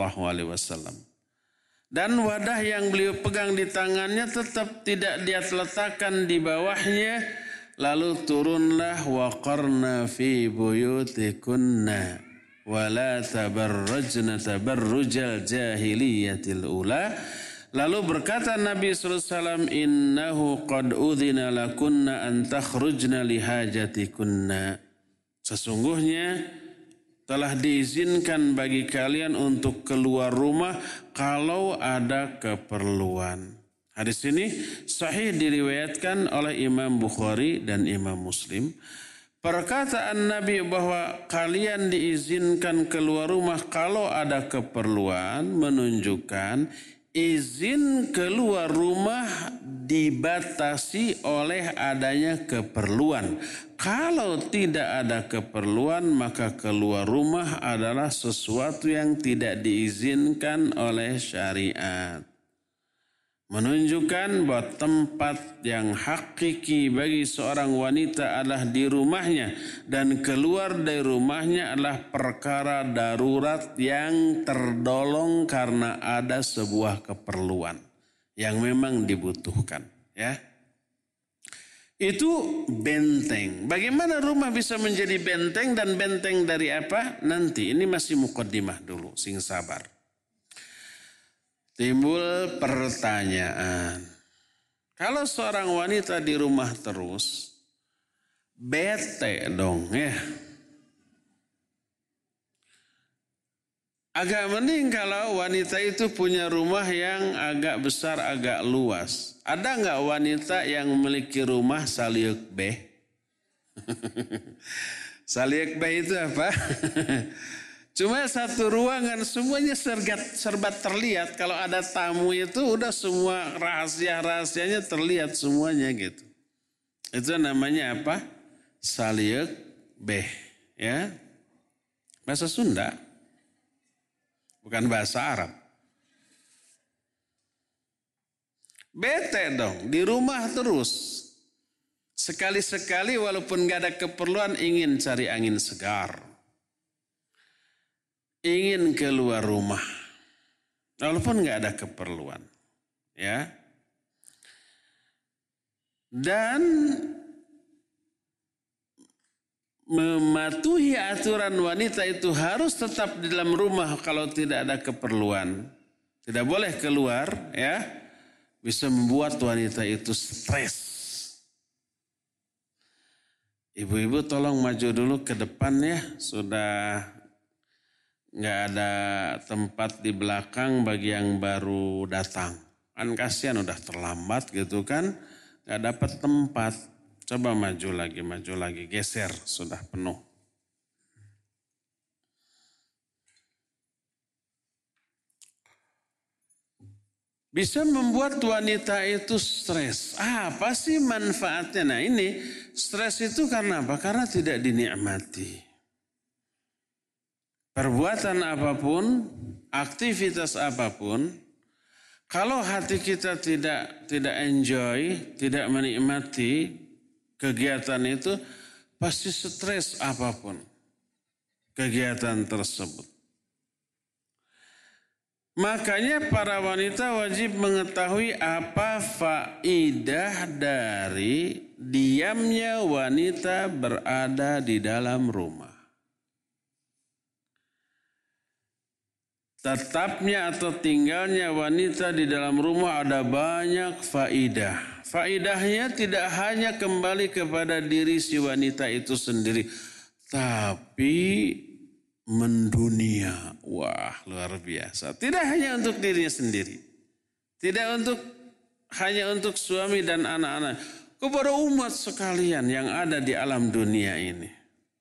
Dan wadah yang beliau pegang di tangannya tetap tidak dia letakkan di bawahnya. Lalu turunlah waqarna fi buyutikunna wa la tabarrajna tabarrujal jahiliyatil ula. Lalu berkata Nabi SAW, Innahu qad udhina lakunna an takhrujna lihajatikunna. Sesungguhnya telah diizinkan bagi kalian untuk keluar rumah kalau ada keperluan. Hadis ini sahih diriwayatkan oleh Imam Bukhari dan Imam Muslim. Perkataan Nabi bahwa kalian diizinkan keluar rumah kalau ada keperluan menunjukkan izin keluar rumah dibatasi oleh adanya keperluan. Kalau tidak ada keperluan, maka keluar rumah adalah sesuatu yang tidak diizinkan oleh syariat menunjukkan bahwa tempat yang hakiki bagi seorang wanita adalah di rumahnya dan keluar dari rumahnya adalah perkara darurat yang terdolong karena ada sebuah keperluan yang memang dibutuhkan ya itu benteng. Bagaimana rumah bisa menjadi benteng dan benteng dari apa? Nanti ini masih mukaddimah dulu, sing sabar. Timbul pertanyaan. Kalau seorang wanita di rumah terus, bete dong ya. Agak mending kalau wanita itu punya rumah yang agak besar, agak luas. Ada nggak wanita yang memiliki rumah saliuk beh? saliuk beh itu apa? Cuma satu ruangan semuanya sergat, serbat terlihat. Kalau ada tamu itu udah semua rahasia-rahasianya terlihat semuanya gitu. Itu namanya apa? Saliuk beh. Ya. Bahasa Sunda. Bukan bahasa Arab. Bete dong, di rumah terus. Sekali-sekali walaupun gak ada keperluan ingin cari angin segar ingin keluar rumah. Walaupun nggak ada keperluan. Ya. Dan mematuhi aturan wanita itu harus tetap di dalam rumah kalau tidak ada keperluan. Tidak boleh keluar ya. Bisa membuat wanita itu stres. Ibu-ibu tolong maju dulu ke depan ya. Sudah nggak ada tempat di belakang bagi yang baru datang. Kan kasihan udah terlambat gitu kan, nggak dapat tempat. Coba maju lagi, maju lagi, geser, sudah penuh. Bisa membuat wanita itu stres. Ah, apa sih manfaatnya? Nah ini stres itu karena apa? Karena tidak dinikmati. Perbuatan apa pun, aktivitas apa pun, kalau hati kita tidak tidak enjoy, tidak menikmati kegiatan itu, pasti stres apa pun kegiatan tersebut. Makanya para wanita wajib mengetahui apa faidah dari diamnya wanita berada di dalam rumah. Tetapnya atau tinggalnya wanita di dalam rumah ada banyak faidah. Faidahnya tidak hanya kembali kepada diri si wanita itu sendiri. Tapi mendunia. Wah luar biasa. Tidak hanya untuk dirinya sendiri. Tidak untuk hanya untuk suami dan anak-anak. Kepada umat sekalian yang ada di alam dunia ini.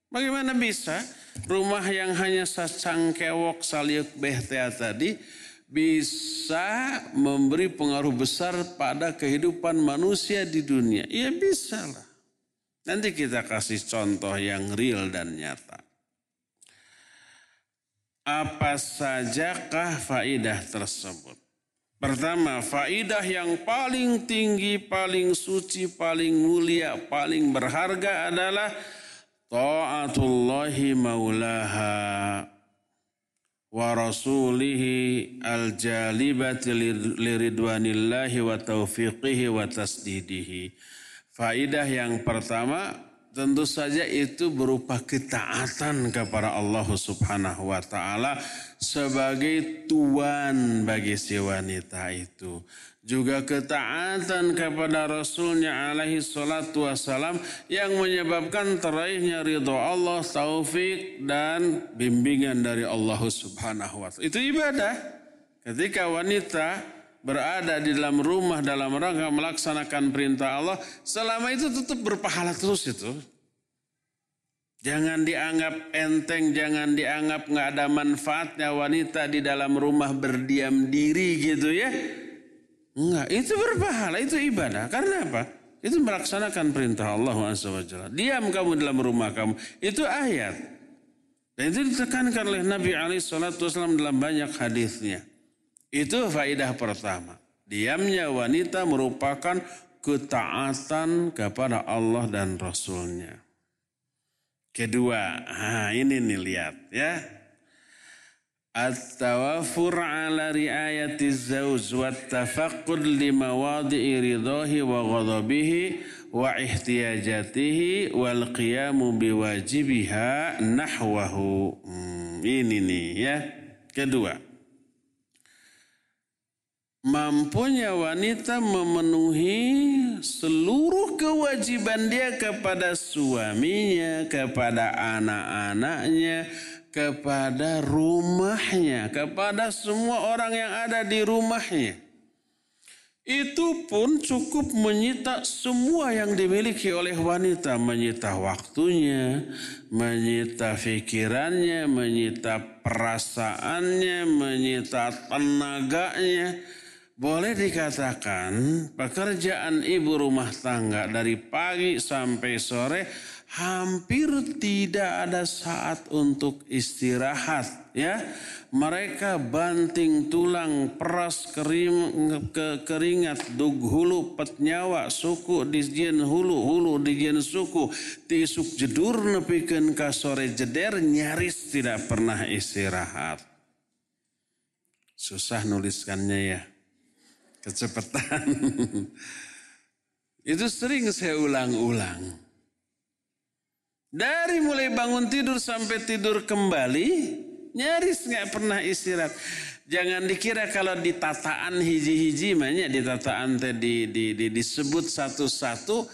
Bagaimana bisa? Rumah yang hanya sacangkewok saliuk behtea tadi bisa memberi pengaruh besar pada kehidupan manusia di dunia. Ya bisa lah. Nanti kita kasih contoh yang real dan nyata. Apa sajakah faidah tersebut? Pertama, faidah yang paling tinggi, paling suci, paling mulia, paling berharga adalah ta'atullahi maulaha wa rasulihi al-jalibati liridwanillahi wa taufiqihi wa tasdidihi. Faidah yang pertama tentu saja itu berupa ketaatan kepada Allah Subhanahu wa taala sebagai tuan bagi si wanita itu juga ketaatan kepada Rasulnya alaihi salatu wassalam yang menyebabkan teraihnya ridho Allah, taufik dan bimbingan dari Allah subhanahu wa ta'ala. Itu ibadah. Ketika wanita berada di dalam rumah dalam rangka melaksanakan perintah Allah, selama itu tetap berpahala terus itu. Jangan dianggap enteng, jangan dianggap nggak ada manfaatnya wanita di dalam rumah berdiam diri gitu ya. Enggak, itu berpahala, itu ibadah. Karena apa? Itu melaksanakan perintah Allah SWT. Diam kamu dalam rumah kamu. Itu ayat. Dan itu ditekankan oleh Nabi SAW dalam banyak hadisnya. Itu faidah pertama. Diamnya wanita merupakan ketaatan kepada Allah dan Rasulnya. Kedua, ini nih lihat ya. At-tawafur ala riayati zawj wa tafakkud li mawadi'i ridahi wa ghadabihi wa ihtiyajatihi wal qiyamu biwajibiha nahwahu. Hmm, ini nih ya. Kedua, mampunya wanita memenuhi seluruh kewajiban dia kepada suaminya, kepada anak-anaknya, kepada rumahnya, kepada semua orang yang ada di rumahnya. Itu pun cukup menyita semua yang dimiliki oleh wanita. Menyita waktunya, menyita pikirannya, menyita perasaannya, menyita tenaganya boleh dikatakan pekerjaan ibu rumah tangga dari pagi sampai sore hampir tidak ada saat untuk istirahat ya mereka banting tulang peras kering, ke, keringat dug hulu pet nyawa suku dijen hulu hulu dijen suku tisuk jedur nepikan ka sore jeder nyaris tidak pernah istirahat susah nuliskannya ya kecepatan. Itu sering saya ulang-ulang. Dari mulai bangun tidur sampai tidur kembali, nyaris nggak pernah istirahat. Jangan dikira kalau di tataan hiji-hiji banyak di tataan tadi di, di, disebut satu-satu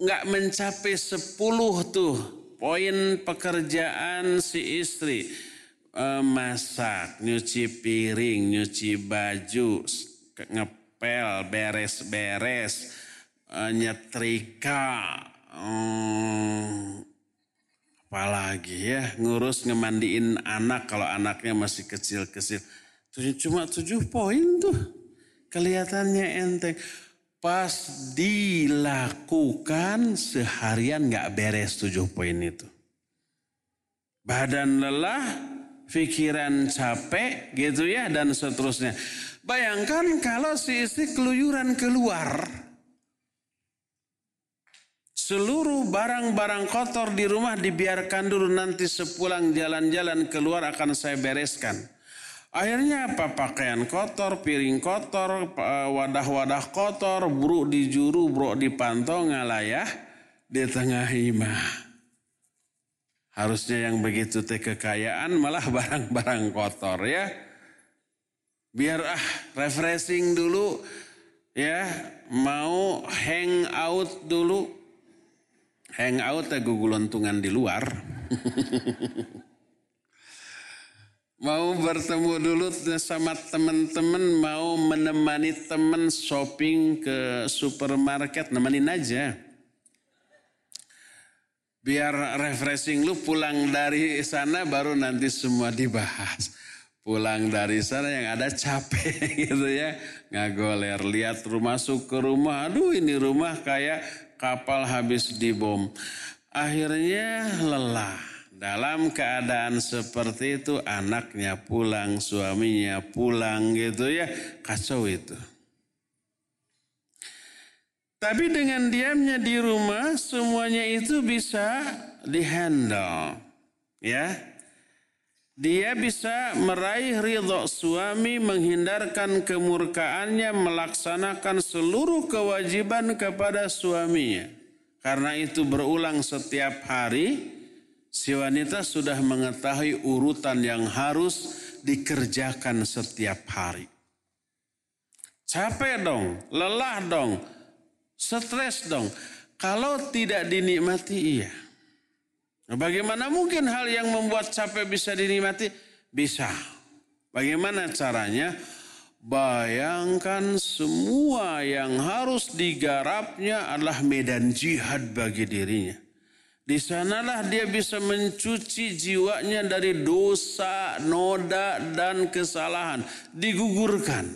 nggak mencapai sepuluh tuh poin pekerjaan si istri. E, masak, nyuci piring, nyuci baju, ngep ngepel, beres-beres, uh, nyetrika, um, apalagi ya ngurus ngemandiin anak kalau anaknya masih kecil-kecil. Cuma tujuh poin tuh kelihatannya enteng. Pas dilakukan seharian nggak beres tujuh poin itu. Badan lelah, pikiran capek gitu ya dan seterusnya. Bayangkan kalau si istri keluyuran keluar. Seluruh barang-barang kotor di rumah dibiarkan dulu nanti sepulang jalan-jalan keluar akan saya bereskan. Akhirnya apa? Pakaian kotor, piring kotor, wadah-wadah kotor, bro di juru, bro di pantau, ngalayah di tengah imah. Harusnya yang begitu teh kekayaan malah barang-barang kotor ya biar ah refreshing dulu ya mau hang out dulu hang out ya guguluntungan di luar. Mau bertemu dulu sama teman-teman mau menemani teman shopping ke supermarket nemenin aja. Biar refreshing lu pulang dari sana baru nanti semua dibahas. Pulang dari sana yang ada capek gitu ya. Ngagoler lihat rumah masuk ke rumah. Aduh ini rumah kayak kapal habis dibom. Akhirnya lelah. Dalam keadaan seperti itu anaknya pulang suaminya pulang gitu ya. Kacau itu. Tapi dengan diamnya di rumah semuanya itu bisa dihandle ya dia bisa meraih ridho suami, menghindarkan kemurkaannya, melaksanakan seluruh kewajiban kepada suaminya. Karena itu berulang setiap hari, si wanita sudah mengetahui urutan yang harus dikerjakan setiap hari. Capek dong, lelah dong, stres dong. Kalau tidak dinikmati iya. Bagaimana mungkin hal yang membuat capek bisa dinikmati? Bisa. Bagaimana caranya? Bayangkan semua yang harus digarapnya adalah medan jihad bagi dirinya. Di sanalah dia bisa mencuci jiwanya dari dosa, noda, dan kesalahan. Digugurkan.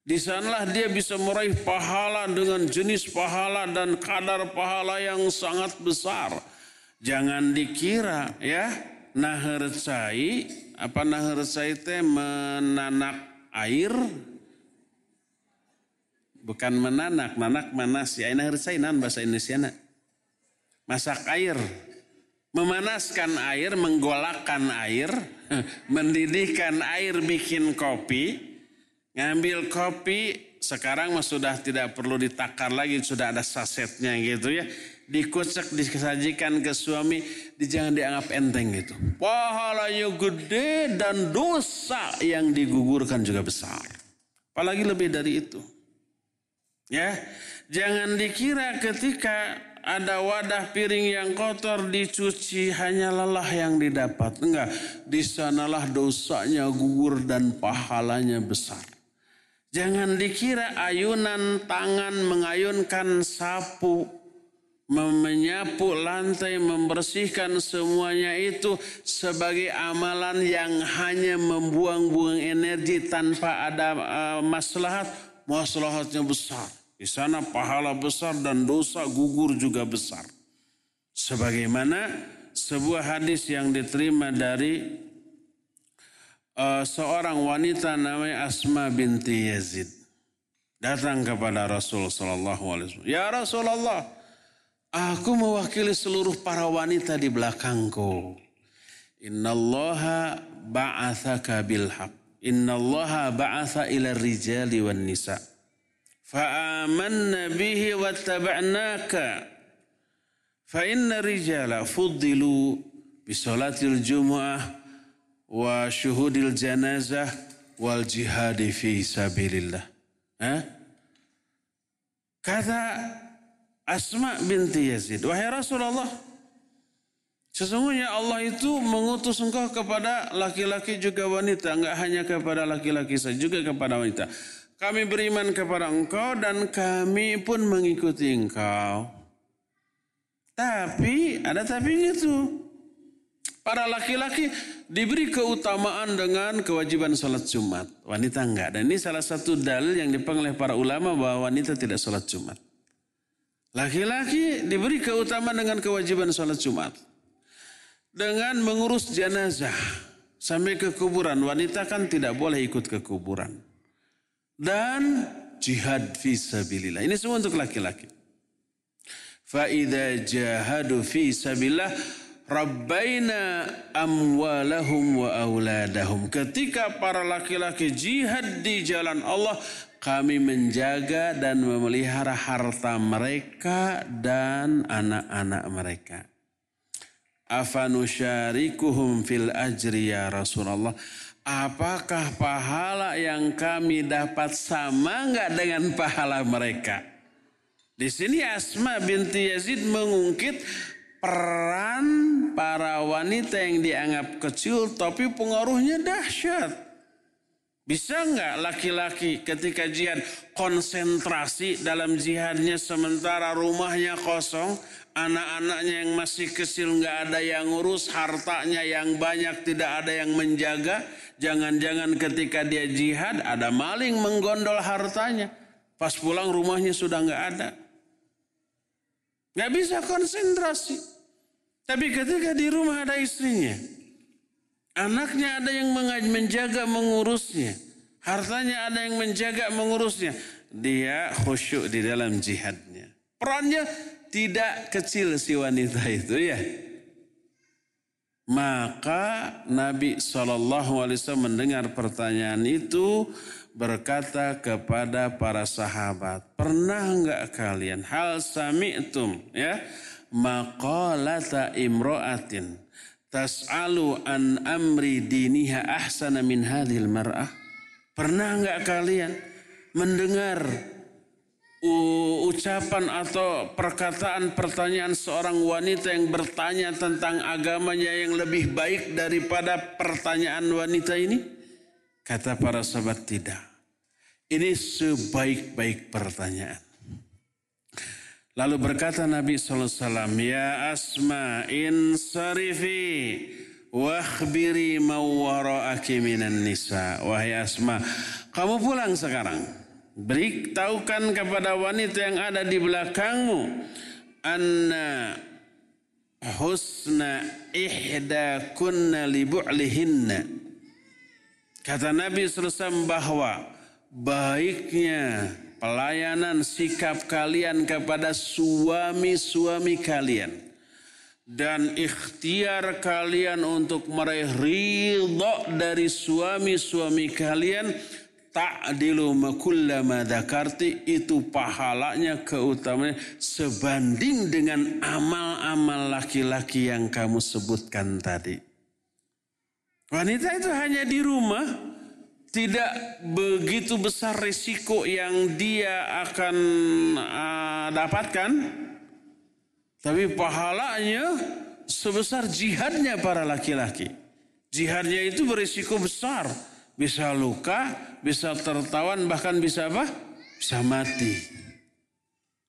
Di sanalah dia bisa meraih pahala dengan jenis pahala dan kadar pahala yang sangat besar. Jangan dikira ya, nahar cai, apa nahar cai teh menanak air, bukan menanak, nanak manas. Ya. Nahar cai nan bahasa Indonesia masak air, memanaskan air, menggolakkan air, mendidihkan air, bikin kopi, ngambil kopi, sekarang sudah tidak perlu ditakar lagi, sudah ada sasetnya gitu ya. Dikucek, disajikan ke suami, jangan dianggap enteng gitu. Pahalanya gede dan dosa yang digugurkan juga besar. Apalagi lebih dari itu. Ya, jangan dikira ketika ada wadah piring yang kotor dicuci hanya lelah yang didapat. Enggak, di sanalah dosanya gugur dan pahalanya besar. Jangan dikira ayunan tangan mengayunkan sapu, menyapu lantai, membersihkan semuanya itu sebagai amalan yang hanya membuang-buang energi tanpa ada uh, maslahat, maslahatnya besar. Di sana pahala besar dan dosa gugur juga besar. Sebagaimana sebuah hadis yang diterima dari uh, seorang wanita namanya Asma binti Yazid. Datang kepada Rasul Sallallahu Alaihi Wasallam. Ya Rasulullah, Aku mewakili seluruh para wanita di belakangku. Innallaha ba'atha kabil haq. Innallaha ba'atha ila rijali wan nisa. Fa'amanna bihi wa taba'naka. Fa'inna rijala fuddilu bisolatil jumu'ah wa syuhudil janazah wal jihadi fi sabilillah. Eh? Kata Asma binti Yazid wahai Rasulullah Sesungguhnya Allah itu mengutus engkau kepada laki-laki juga wanita, enggak hanya kepada laki-laki saja, juga kepada wanita. Kami beriman kepada engkau dan kami pun mengikuti engkau. Tapi ada tapi itu. Para laki-laki diberi keutamaan dengan kewajiban sholat Jumat. Wanita enggak. Dan ini salah satu dalil yang dipegang oleh para ulama bahwa wanita tidak sholat Jumat. Laki-laki diberi keutamaan dengan kewajiban sholat Jumat. Dengan mengurus jenazah sampai ke kuburan. Wanita kan tidak boleh ikut ke kuburan dan jihad fi sabilillah. Ini semua untuk laki-laki. Faida jahadu fi sabilillah Rabbaina amwalahum wa auladahum. Ketika para laki-laki jihad di jalan Allah, kami menjaga dan memelihara harta mereka dan anak-anak mereka. Afanusyarikuhum fil ajri ya Rasulullah. Apakah pahala yang kami dapat sama nggak dengan pahala mereka? Di sini Asma binti Yazid mengungkit peran para wanita yang dianggap kecil tapi pengaruhnya dahsyat. Bisa nggak laki-laki ketika jihad konsentrasi dalam jihadnya sementara rumahnya kosong, anak-anaknya yang masih kecil nggak ada yang ngurus, hartanya yang banyak tidak ada yang menjaga, Jangan-jangan ketika dia jihad ada maling menggondol hartanya. Pas pulang rumahnya sudah nggak ada. Nggak bisa konsentrasi. Tapi ketika di rumah ada istrinya. Anaknya ada yang menjaga mengurusnya. Hartanya ada yang menjaga mengurusnya. Dia khusyuk di dalam jihadnya. Perannya tidak kecil si wanita itu ya. Maka Nabi SAW mendengar pertanyaan itu berkata kepada para sahabat, pernah enggak kalian hal sami'tum ya maqalata imro'atin tas'alu an amri diniha ahsana min hadhil mar'ah? Pernah enggak kalian mendengar ucapan atau perkataan pertanyaan seorang wanita yang bertanya tentang agamanya yang lebih baik daripada pertanyaan wanita ini? Kata para sahabat tidak. Ini sebaik-baik pertanyaan. Lalu berkata Nabi SAW, Ya Asma in sarifi wakhbiri mawwara'aki minan nisa. Wahai Asma, kamu pulang sekarang. Beritahukan kepada wanita yang ada di belakangmu. Anna husna ihda kunna li bu'lihinna. Kata Nabi SAW bahwa baiknya pelayanan sikap kalian kepada suami-suami kalian dan ikhtiar kalian untuk meraih ridho dari suami-suami kalian ta'dilu makullama dakarti itu pahalanya keutamaan sebanding dengan amal-amal laki-laki yang kamu sebutkan tadi. Wanita itu hanya di rumah tidak begitu besar risiko yang dia akan uh, dapatkan, tapi pahalanya sebesar jihadnya para laki-laki. Jihadnya itu berisiko besar, bisa luka, bisa tertawan, bahkan bisa apa? Bisa mati.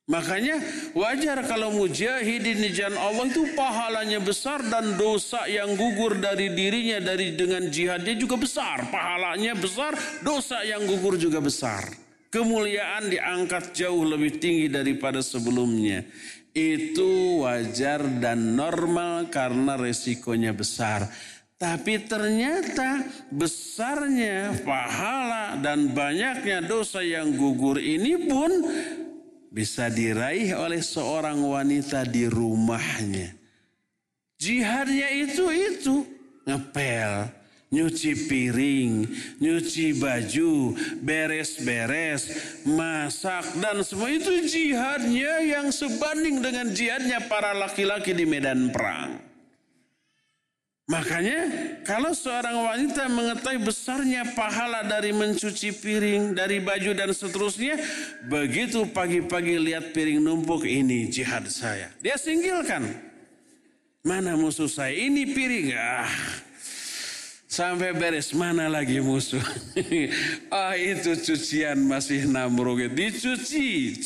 Makanya wajar kalau mujahidin di jalan Allah itu pahalanya besar dan dosa yang gugur dari dirinya dari dengan jihadnya juga besar. Pahalanya besar, dosa yang gugur juga besar. Kemuliaan diangkat jauh lebih tinggi daripada sebelumnya. Itu wajar dan normal karena resikonya besar. Tapi ternyata besarnya pahala dan banyaknya dosa yang gugur ini pun bisa diraih oleh seorang wanita di rumahnya. Jihadnya itu itu ngepel, nyuci piring, nyuci baju, beres-beres, masak dan semua itu jihadnya yang sebanding dengan jihadnya para laki-laki di medan perang. Makanya kalau seorang wanita mengetahui besarnya pahala dari mencuci piring, dari baju dan seterusnya, begitu pagi-pagi lihat piring numpuk ini jihad saya. Dia singkirkan. Mana musuh saya? Ini piring. Ah, sampai beres mana lagi musuh? ah itu cucian masih namrud. Dicuci.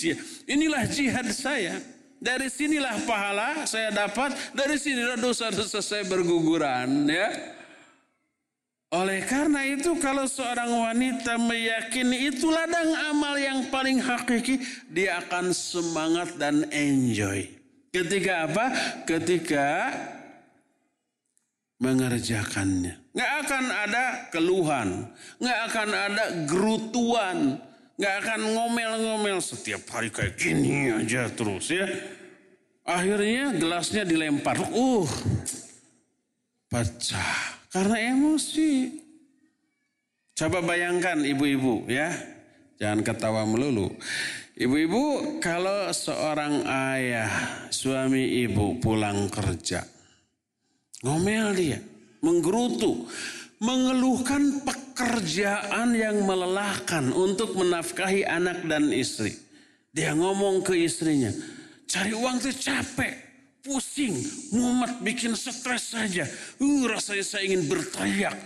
Inilah jihad saya. Dari sinilah pahala saya dapat, dari sinilah dosa-dosa saya berguguran ya. Oleh karena itu kalau seorang wanita meyakini itu ladang amal yang paling hakiki, dia akan semangat dan enjoy. Ketika apa? Ketika mengerjakannya. Nggak akan ada keluhan, nggak akan ada gerutuan, Nggak akan ngomel-ngomel setiap hari kayak gini aja terus ya. Akhirnya gelasnya dilempar. Uh, pecah. Karena emosi. Coba bayangkan ibu-ibu ya. Jangan ketawa melulu. Ibu-ibu kalau seorang ayah, suami ibu pulang kerja. Ngomel dia, menggerutu mengeluhkan pekerjaan yang melelahkan untuk menafkahi anak dan istri. Dia ngomong ke istrinya, cari uang itu capek, pusing, mumet, bikin stres saja. Uh, rasanya saya ingin berteriak,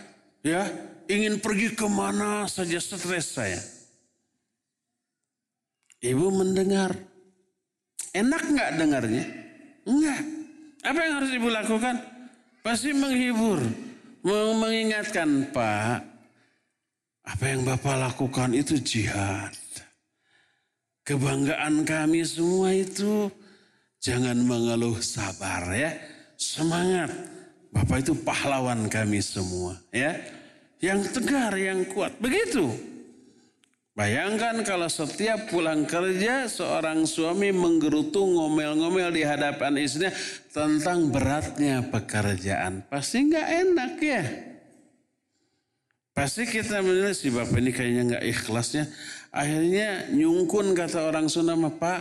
ya, ingin pergi ke mana saja stres saya. Ibu mendengar, enak nggak dengarnya? Enggak. Apa yang harus ibu lakukan? Pasti menghibur mengingatkan Pak, apa yang Bapak lakukan itu jihad. Kebanggaan kami semua itu jangan mengeluh sabar ya. Semangat. Bapak itu pahlawan kami semua ya. Yang tegar, yang kuat. Begitu. Bayangkan kalau setiap pulang kerja seorang suami menggerutu ngomel-ngomel di hadapan istrinya tentang beratnya pekerjaan. Pasti nggak enak ya. Pasti kita menilai si bapak ini kayaknya nggak ikhlasnya. Akhirnya nyungkun kata orang Sunda Pak,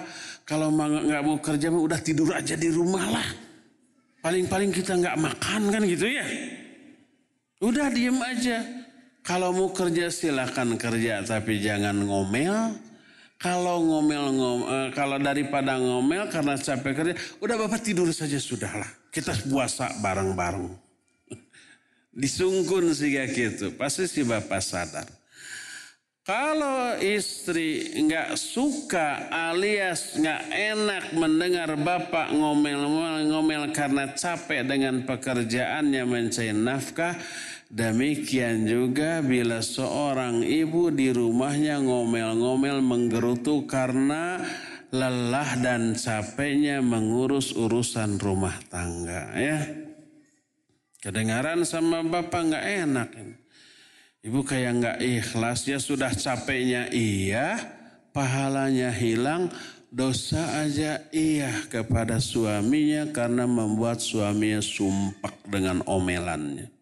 kalau nggak mau kerja mah udah tidur aja di rumah lah. Paling-paling kita nggak makan kan gitu ya. Udah diem aja. Kalau mau kerja silahkan kerja tapi jangan ngomel. Kalau ngomel, ngomel eh, kalau daripada ngomel karena capek kerja, udah bapak tidur saja sudahlah. Kita puasa bareng-bareng. Disungkun sih kayak gitu, pasti si bapak sadar. Kalau istri nggak suka alias nggak enak mendengar bapak ngomel-ngomel karena capek dengan pekerjaannya mencari nafkah, demikian juga bila seorang ibu di rumahnya ngomel-ngomel menggerutu karena lelah dan capeknya mengurus urusan rumah tangga ya. Kedengaran sama bapak nggak enak. Ibu kayak nggak ikhlas, ya sudah capeknya iya, pahalanya hilang, dosa aja iya kepada suaminya karena membuat suaminya sumpah dengan omelannya.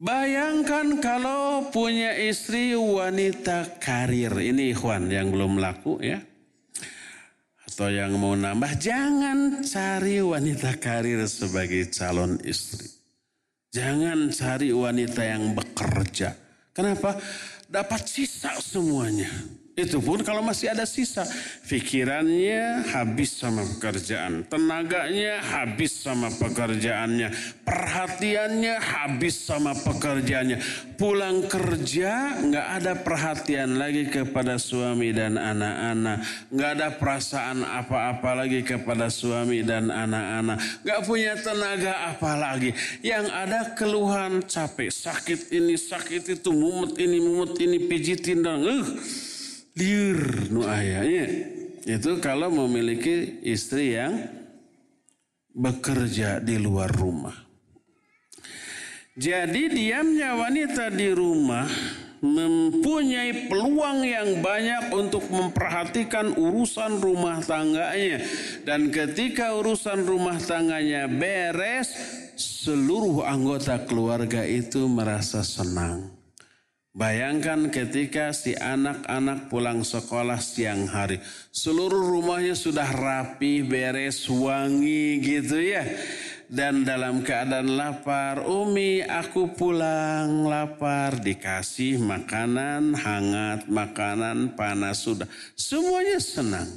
Bayangkan kalau punya istri wanita karir, ini ikhwan yang belum laku ya. Atau yang mau nambah, jangan cari wanita karir sebagai calon istri. Jangan cari wanita yang bekerja. Kenapa? Dapat sisa semuanya. Itu pun kalau masih ada sisa. Pikirannya habis sama pekerjaan. Tenaganya habis sama pekerjaannya. Perhatiannya habis sama pekerjaannya. Pulang kerja nggak ada perhatian lagi kepada suami dan anak-anak. Nggak ada perasaan apa-apa lagi kepada suami dan anak-anak. Nggak punya tenaga apa lagi. Yang ada keluhan capek. Sakit ini, sakit itu, mumet ini, mumet ini, pijitin dan... Uh, liur nu ayahnya itu kalau memiliki istri yang bekerja di luar rumah. Jadi diamnya wanita di rumah mempunyai peluang yang banyak untuk memperhatikan urusan rumah tangganya dan ketika urusan rumah tangganya beres seluruh anggota keluarga itu merasa senang. Bayangkan ketika si anak-anak pulang sekolah siang hari. Seluruh rumahnya sudah rapi, beres, wangi gitu ya. Dan dalam keadaan lapar, Umi aku pulang lapar. Dikasih makanan hangat, makanan panas sudah. Semuanya senang.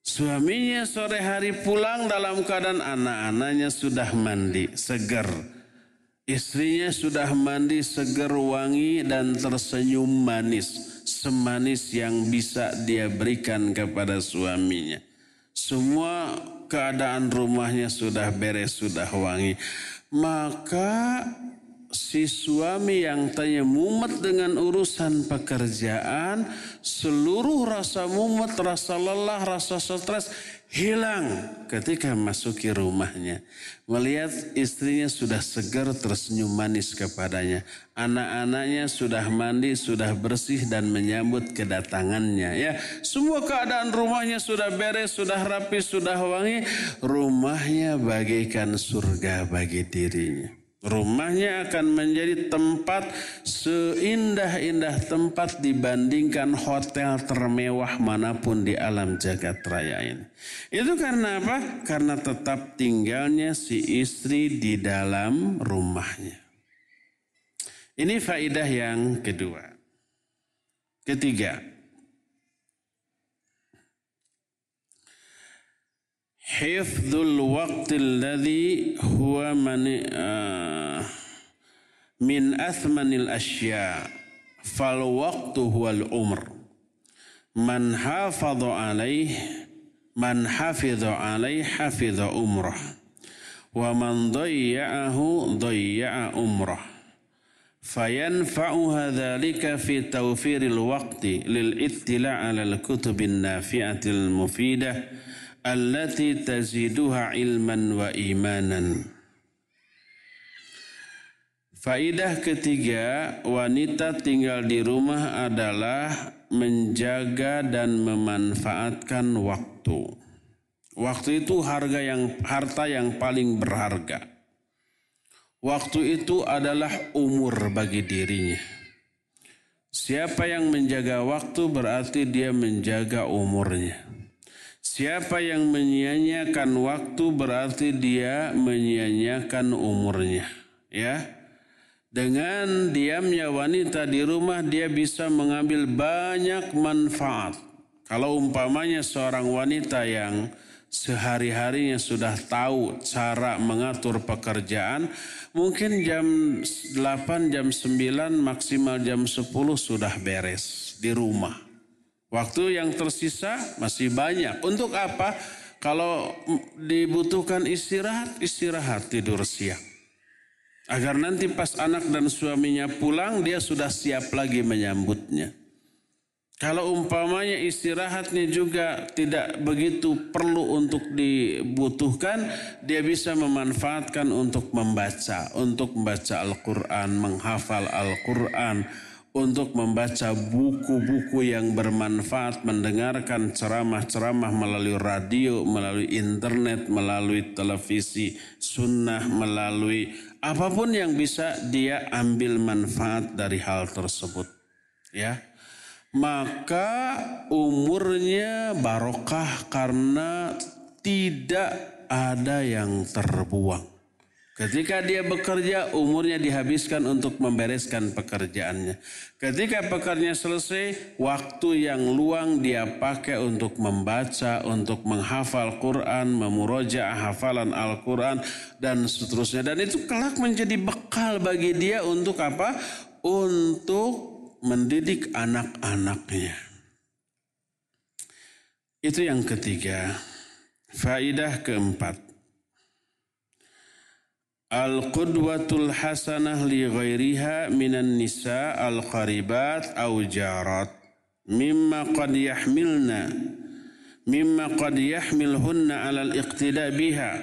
Suaminya sore hari pulang dalam keadaan anak-anaknya sudah mandi, segar Istrinya sudah mandi seger wangi dan tersenyum manis. Semanis yang bisa dia berikan kepada suaminya. Semua keadaan rumahnya sudah beres, sudah wangi. Maka si suami yang tanya mumet dengan urusan pekerjaan, seluruh rasa mumet, rasa lelah, rasa stres hilang ketika masuki rumahnya. Melihat istrinya sudah segar tersenyum manis kepadanya. Anak-anaknya sudah mandi, sudah bersih dan menyambut kedatangannya. Ya, semua keadaan rumahnya sudah beres, sudah rapi, sudah wangi. Rumahnya bagaikan surga bagi dirinya. Rumahnya akan menjadi tempat seindah-indah tempat dibandingkan hotel termewah mana pun di alam jagat raya ini. Itu karena apa? Karena tetap tinggalnya si istri di dalam rumahnya. Ini faidah yang kedua. Ketiga, حفظ الوقت الذي هو من آه، من أثمن الأشياء فالوقت هو العمر. من حافظ عليه من حفظ عليه حفظ عمره. ومن ضيعه ضيع عمره. فينفعها ذلك في توفير الوقت للإطلاع على الكتب النافعة المفيدة allati taziduha ilman wa imanan. Faidah ketiga, wanita tinggal di rumah adalah menjaga dan memanfaatkan waktu. Waktu itu harga yang harta yang paling berharga. Waktu itu adalah umur bagi dirinya. Siapa yang menjaga waktu berarti dia menjaga umurnya. Siapa yang menyia-nyiakan waktu berarti dia menyia-nyiakan umurnya. Ya. Dengan diamnya wanita di rumah dia bisa mengambil banyak manfaat. Kalau umpamanya seorang wanita yang sehari-harinya sudah tahu cara mengatur pekerjaan, mungkin jam 8, jam 9, maksimal jam 10 sudah beres di rumah. Waktu yang tersisa masih banyak. Untuk apa? Kalau dibutuhkan istirahat, istirahat tidur siang. Agar nanti pas anak dan suaminya pulang, dia sudah siap lagi menyambutnya. Kalau umpamanya istirahatnya juga tidak begitu perlu untuk dibutuhkan, dia bisa memanfaatkan untuk membaca, untuk membaca Al-Quran, menghafal Al-Quran, untuk membaca buku-buku yang bermanfaat, mendengarkan ceramah-ceramah melalui radio, melalui internet, melalui televisi, sunnah, melalui apa pun yang bisa dia ambil manfaat dari hal tersebut. Ya, maka umurnya barokah karena tidak ada yang terbuang. Ketika dia bekerja, umurnya dihabiskan untuk membereskan pekerjaannya. Ketika pekerjaannya selesai, waktu yang luang dia pakai untuk membaca, untuk menghafal Quran, memuroja hafalan Al-Quran, dan seterusnya. Dan itu kelak menjadi bekal bagi dia untuk apa? Untuk mendidik anak-anaknya. Itu yang ketiga. Faidah keempat. Al-qudwatul hasanah li ghairiha minan nisa al-qaribat au jarat mimma qad yahmilna mimma qad yahmilhunna ala al-iqtida biha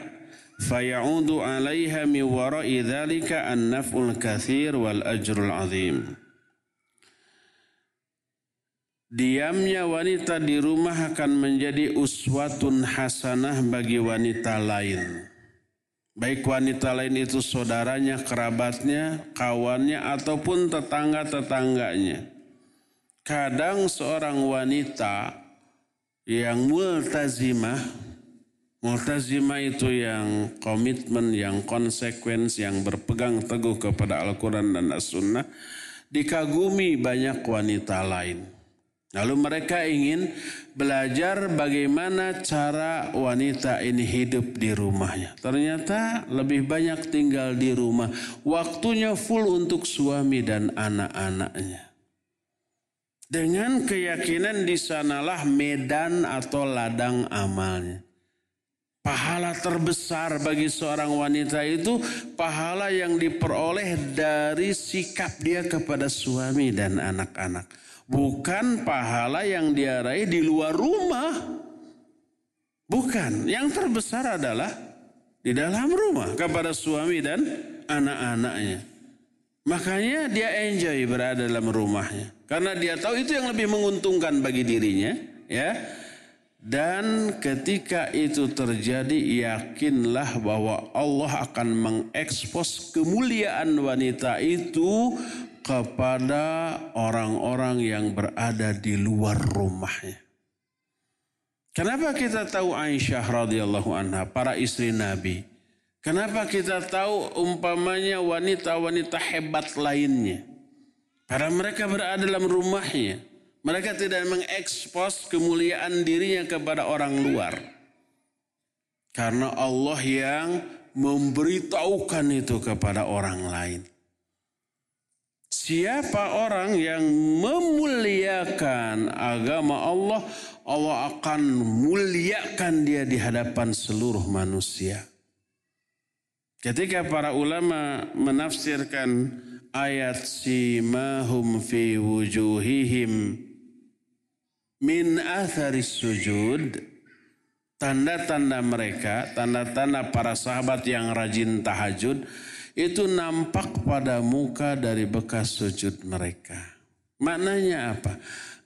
fayaudu alaiha min wara'i dhalika an-naf'ul kathir wal ajrul azim. Diamnya wanita di rumah akan menjadi uswatun hasanah bagi wanita lain. Baik wanita lain itu saudaranya, kerabatnya, kawannya, ataupun tetangga-tetangganya. Kadang seorang wanita yang multazimah, multazimah itu yang komitmen, yang konsekuensi, yang berpegang teguh kepada Al-Quran dan As-Sunnah, dikagumi banyak wanita lain. Lalu mereka ingin belajar bagaimana cara wanita ini hidup di rumahnya. Ternyata lebih banyak tinggal di rumah. Waktunya full untuk suami dan anak-anaknya. Dengan keyakinan di sanalah medan atau ladang amalnya. Pahala terbesar bagi seorang wanita itu pahala yang diperoleh dari sikap dia kepada suami dan anak-anak bukan pahala yang dia raih di luar rumah. Bukan, yang terbesar adalah di dalam rumah kepada suami dan anak-anaknya. Makanya dia enjoy berada dalam rumahnya. Karena dia tahu itu yang lebih menguntungkan bagi dirinya. ya. Dan ketika itu terjadi yakinlah bahwa Allah akan mengekspos kemuliaan wanita itu kepada orang-orang yang berada di luar rumahnya. Kenapa kita tahu Aisyah radhiyallahu anha, para istri Nabi? Kenapa kita tahu umpamanya wanita-wanita hebat lainnya? Karena mereka berada dalam rumahnya. Mereka tidak mengekspos kemuliaan dirinya kepada orang luar. Karena Allah yang memberitahukan itu kepada orang lain. Siapa orang yang memuliakan agama Allah, Allah akan muliakan dia di hadapan seluruh manusia. Ketika para ulama menafsirkan ayat simahum fi wujuhihim min atharis sujud, tanda-tanda mereka, tanda-tanda para sahabat yang rajin tahajud, itu nampak pada muka dari bekas sujud mereka. Maknanya apa?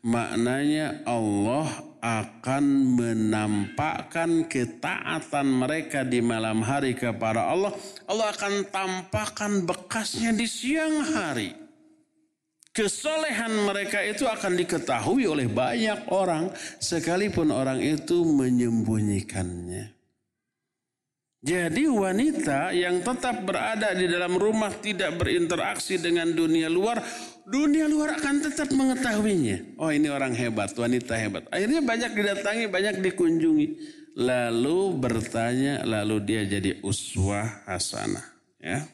Maknanya Allah akan menampakkan ketaatan mereka di malam hari kepada Allah. Allah akan tampakkan bekasnya di siang hari. Kesolehan mereka itu akan diketahui oleh banyak orang sekalipun orang itu menyembunyikannya. Jadi wanita yang tetap berada di dalam rumah tidak berinteraksi dengan dunia luar, dunia luar akan tetap mengetahuinya. Oh ini orang hebat, wanita hebat. Akhirnya banyak didatangi, banyak dikunjungi. Lalu bertanya, lalu dia jadi uswah hasanah. Ya.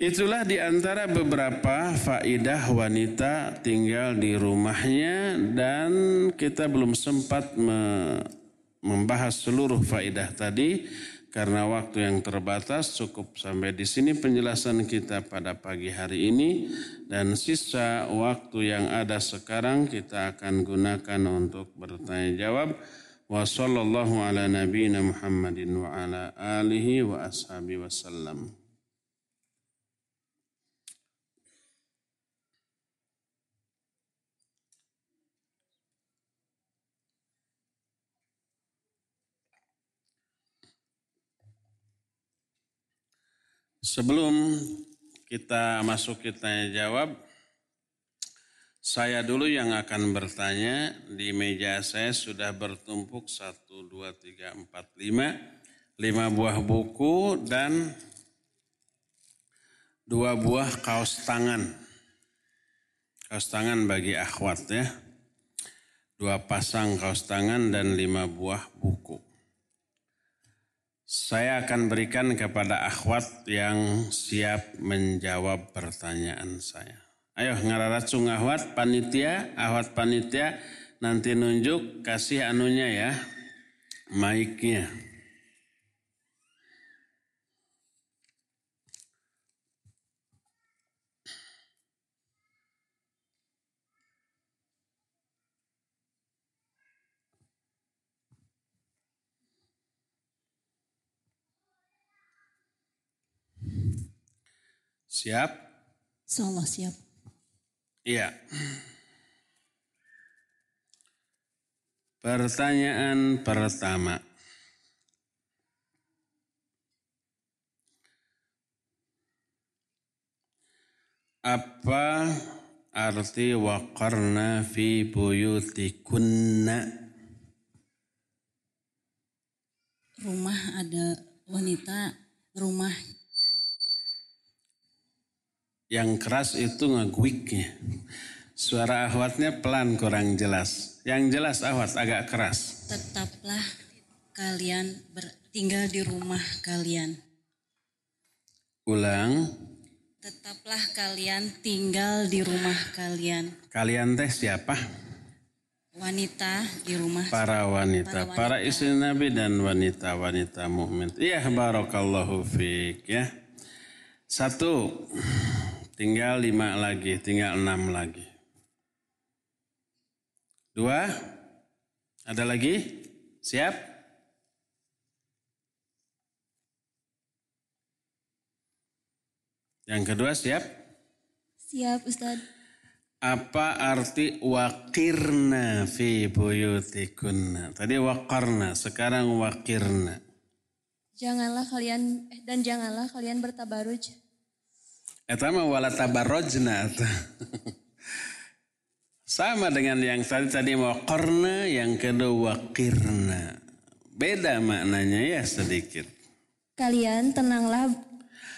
Itulah di antara beberapa faidah wanita tinggal di rumahnya dan kita belum sempat membahas seluruh faidah tadi karena waktu yang terbatas cukup sampai di sini penjelasan kita pada pagi hari ini dan sisa waktu yang ada sekarang kita akan gunakan untuk bertanya jawab. Wa sallallahu ala nabiyina Muhammadin wa ala alihi wa ashabi wasallam. Sebelum kita masuk kita jawab, saya dulu yang akan bertanya. Di meja saya sudah bertumpuk satu, dua, tiga, empat, lima, lima buah buku dan dua buah kaos tangan. Kaos tangan bagi akhwat ya. Dua pasang kaos tangan dan lima buah buku. Saya akan berikan kepada akhwat yang siap menjawab pertanyaan saya. Ayo ngararacung akhwat panitia, akhwat panitia nanti nunjuk kasih anunya ya, mic-nya. Siap? Insyaallah siap. Iya. Pertanyaan pertama. Apa arti waqarna fi buyutikunna? Rumah ada wanita, rumah yang keras itu ngeguiknya. Suara ahwatnya pelan kurang jelas. Yang jelas ahwat agak keras. Tetaplah kalian tinggal di rumah kalian. Ulang. Tetaplah kalian tinggal di rumah kalian. Kalian teh siapa? Wanita di rumah. Para wanita, para, wanita. para istri Nabi dan wanita-wanita mukmin. Iya, barakallahu fiik ya. Satu, tinggal lima lagi, tinggal enam lagi. Dua, ada lagi? Siap? Yang kedua siap? Siap Ustaz. Apa arti wakirna fi buyutikunna? Tadi wakarna, sekarang wakirna. Janganlah kalian eh, dan janganlah kalian bertabaruj. Eta mah wala tabarrojna. Sama dengan yang tadi tadi mau korna, yang kedua wakirna. Beda maknanya ya sedikit. Kalian tenanglah,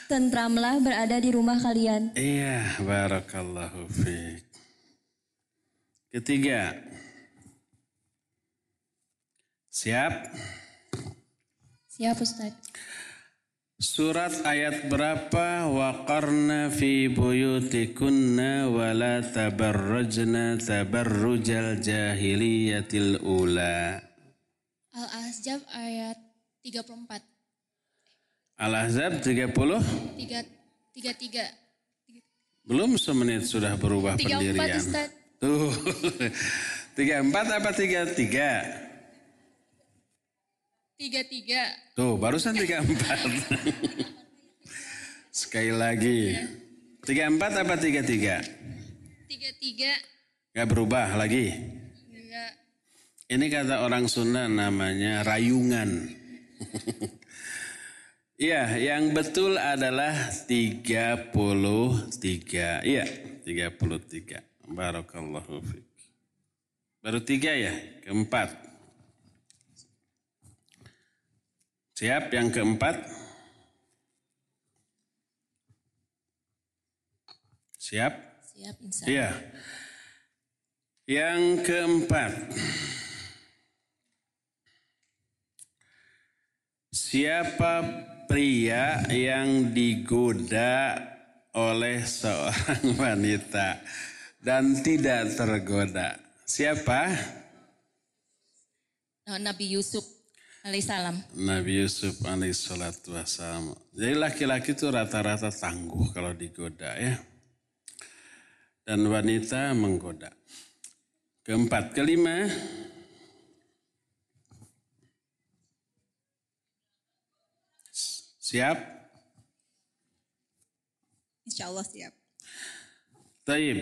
tentramlah berada di rumah kalian. Iya, barakallahu fiik. Ketiga. Siap? Siap Ustaz. Surat ayat berapa? Waqarna fi buyutikunna wa la tabarrajna tabarrujal jahiliyatil ula. Al-Ahzab ayat 34. Al-Ahzab 30? 3, 33. Belum semenit sudah berubah 34, pendirian. 34 Ustaz. Tuh. 34 apa 33? Tiga tiga. Tuh barusan tiga empat. Sekali lagi. Tiga empat apa tiga tiga? Tiga tiga. Gak berubah lagi? Enggak. Ini kata orang Sunda namanya rayungan. Iya, yang betul adalah tiga puluh tiga. Iya, tiga puluh tiga. Barakallahu fiqh. Baru tiga ya, keempat. Siap yang keempat. Siap? Siap, insya Iya. Yang keempat. Siapa pria yang digoda oleh seorang wanita dan tidak tergoda? Siapa? Oh, Nabi Yusuf alaihissalam. Nabi Yusuf alaihissalatu wassalam. Jadi laki-laki itu rata-rata tangguh kalau digoda ya. Dan wanita menggoda. Keempat, kelima. Siap? Insya Allah siap. Taib.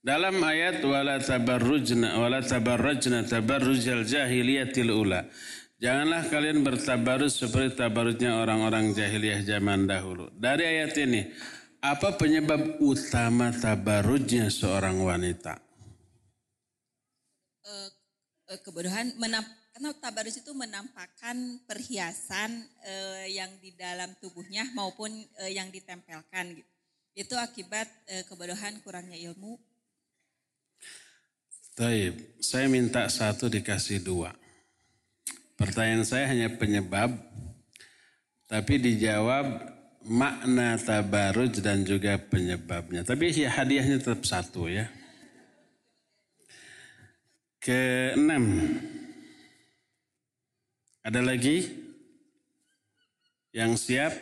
Dalam ayat wala tabarrujna wala tabarrajna tabarrujal jahiliyatil ula. Janganlah kalian bertabarus seperti tabarutnya orang-orang jahiliyah zaman dahulu. Dari ayat ini, apa penyebab utama tabarujnya seorang wanita? Eh, kebodohan menamp karena tabarus itu menampakkan perhiasan eh, yang di dalam tubuhnya maupun eh, yang ditempelkan gitu. Itu akibat eh, kebodohan kurangnya ilmu. Taib, saya minta satu dikasih dua. Pertanyaan saya hanya penyebab, tapi dijawab makna tabaruj dan juga penyebabnya. Tapi ya hadiahnya tetap satu ya. Keenam. Ada lagi? Yang siap?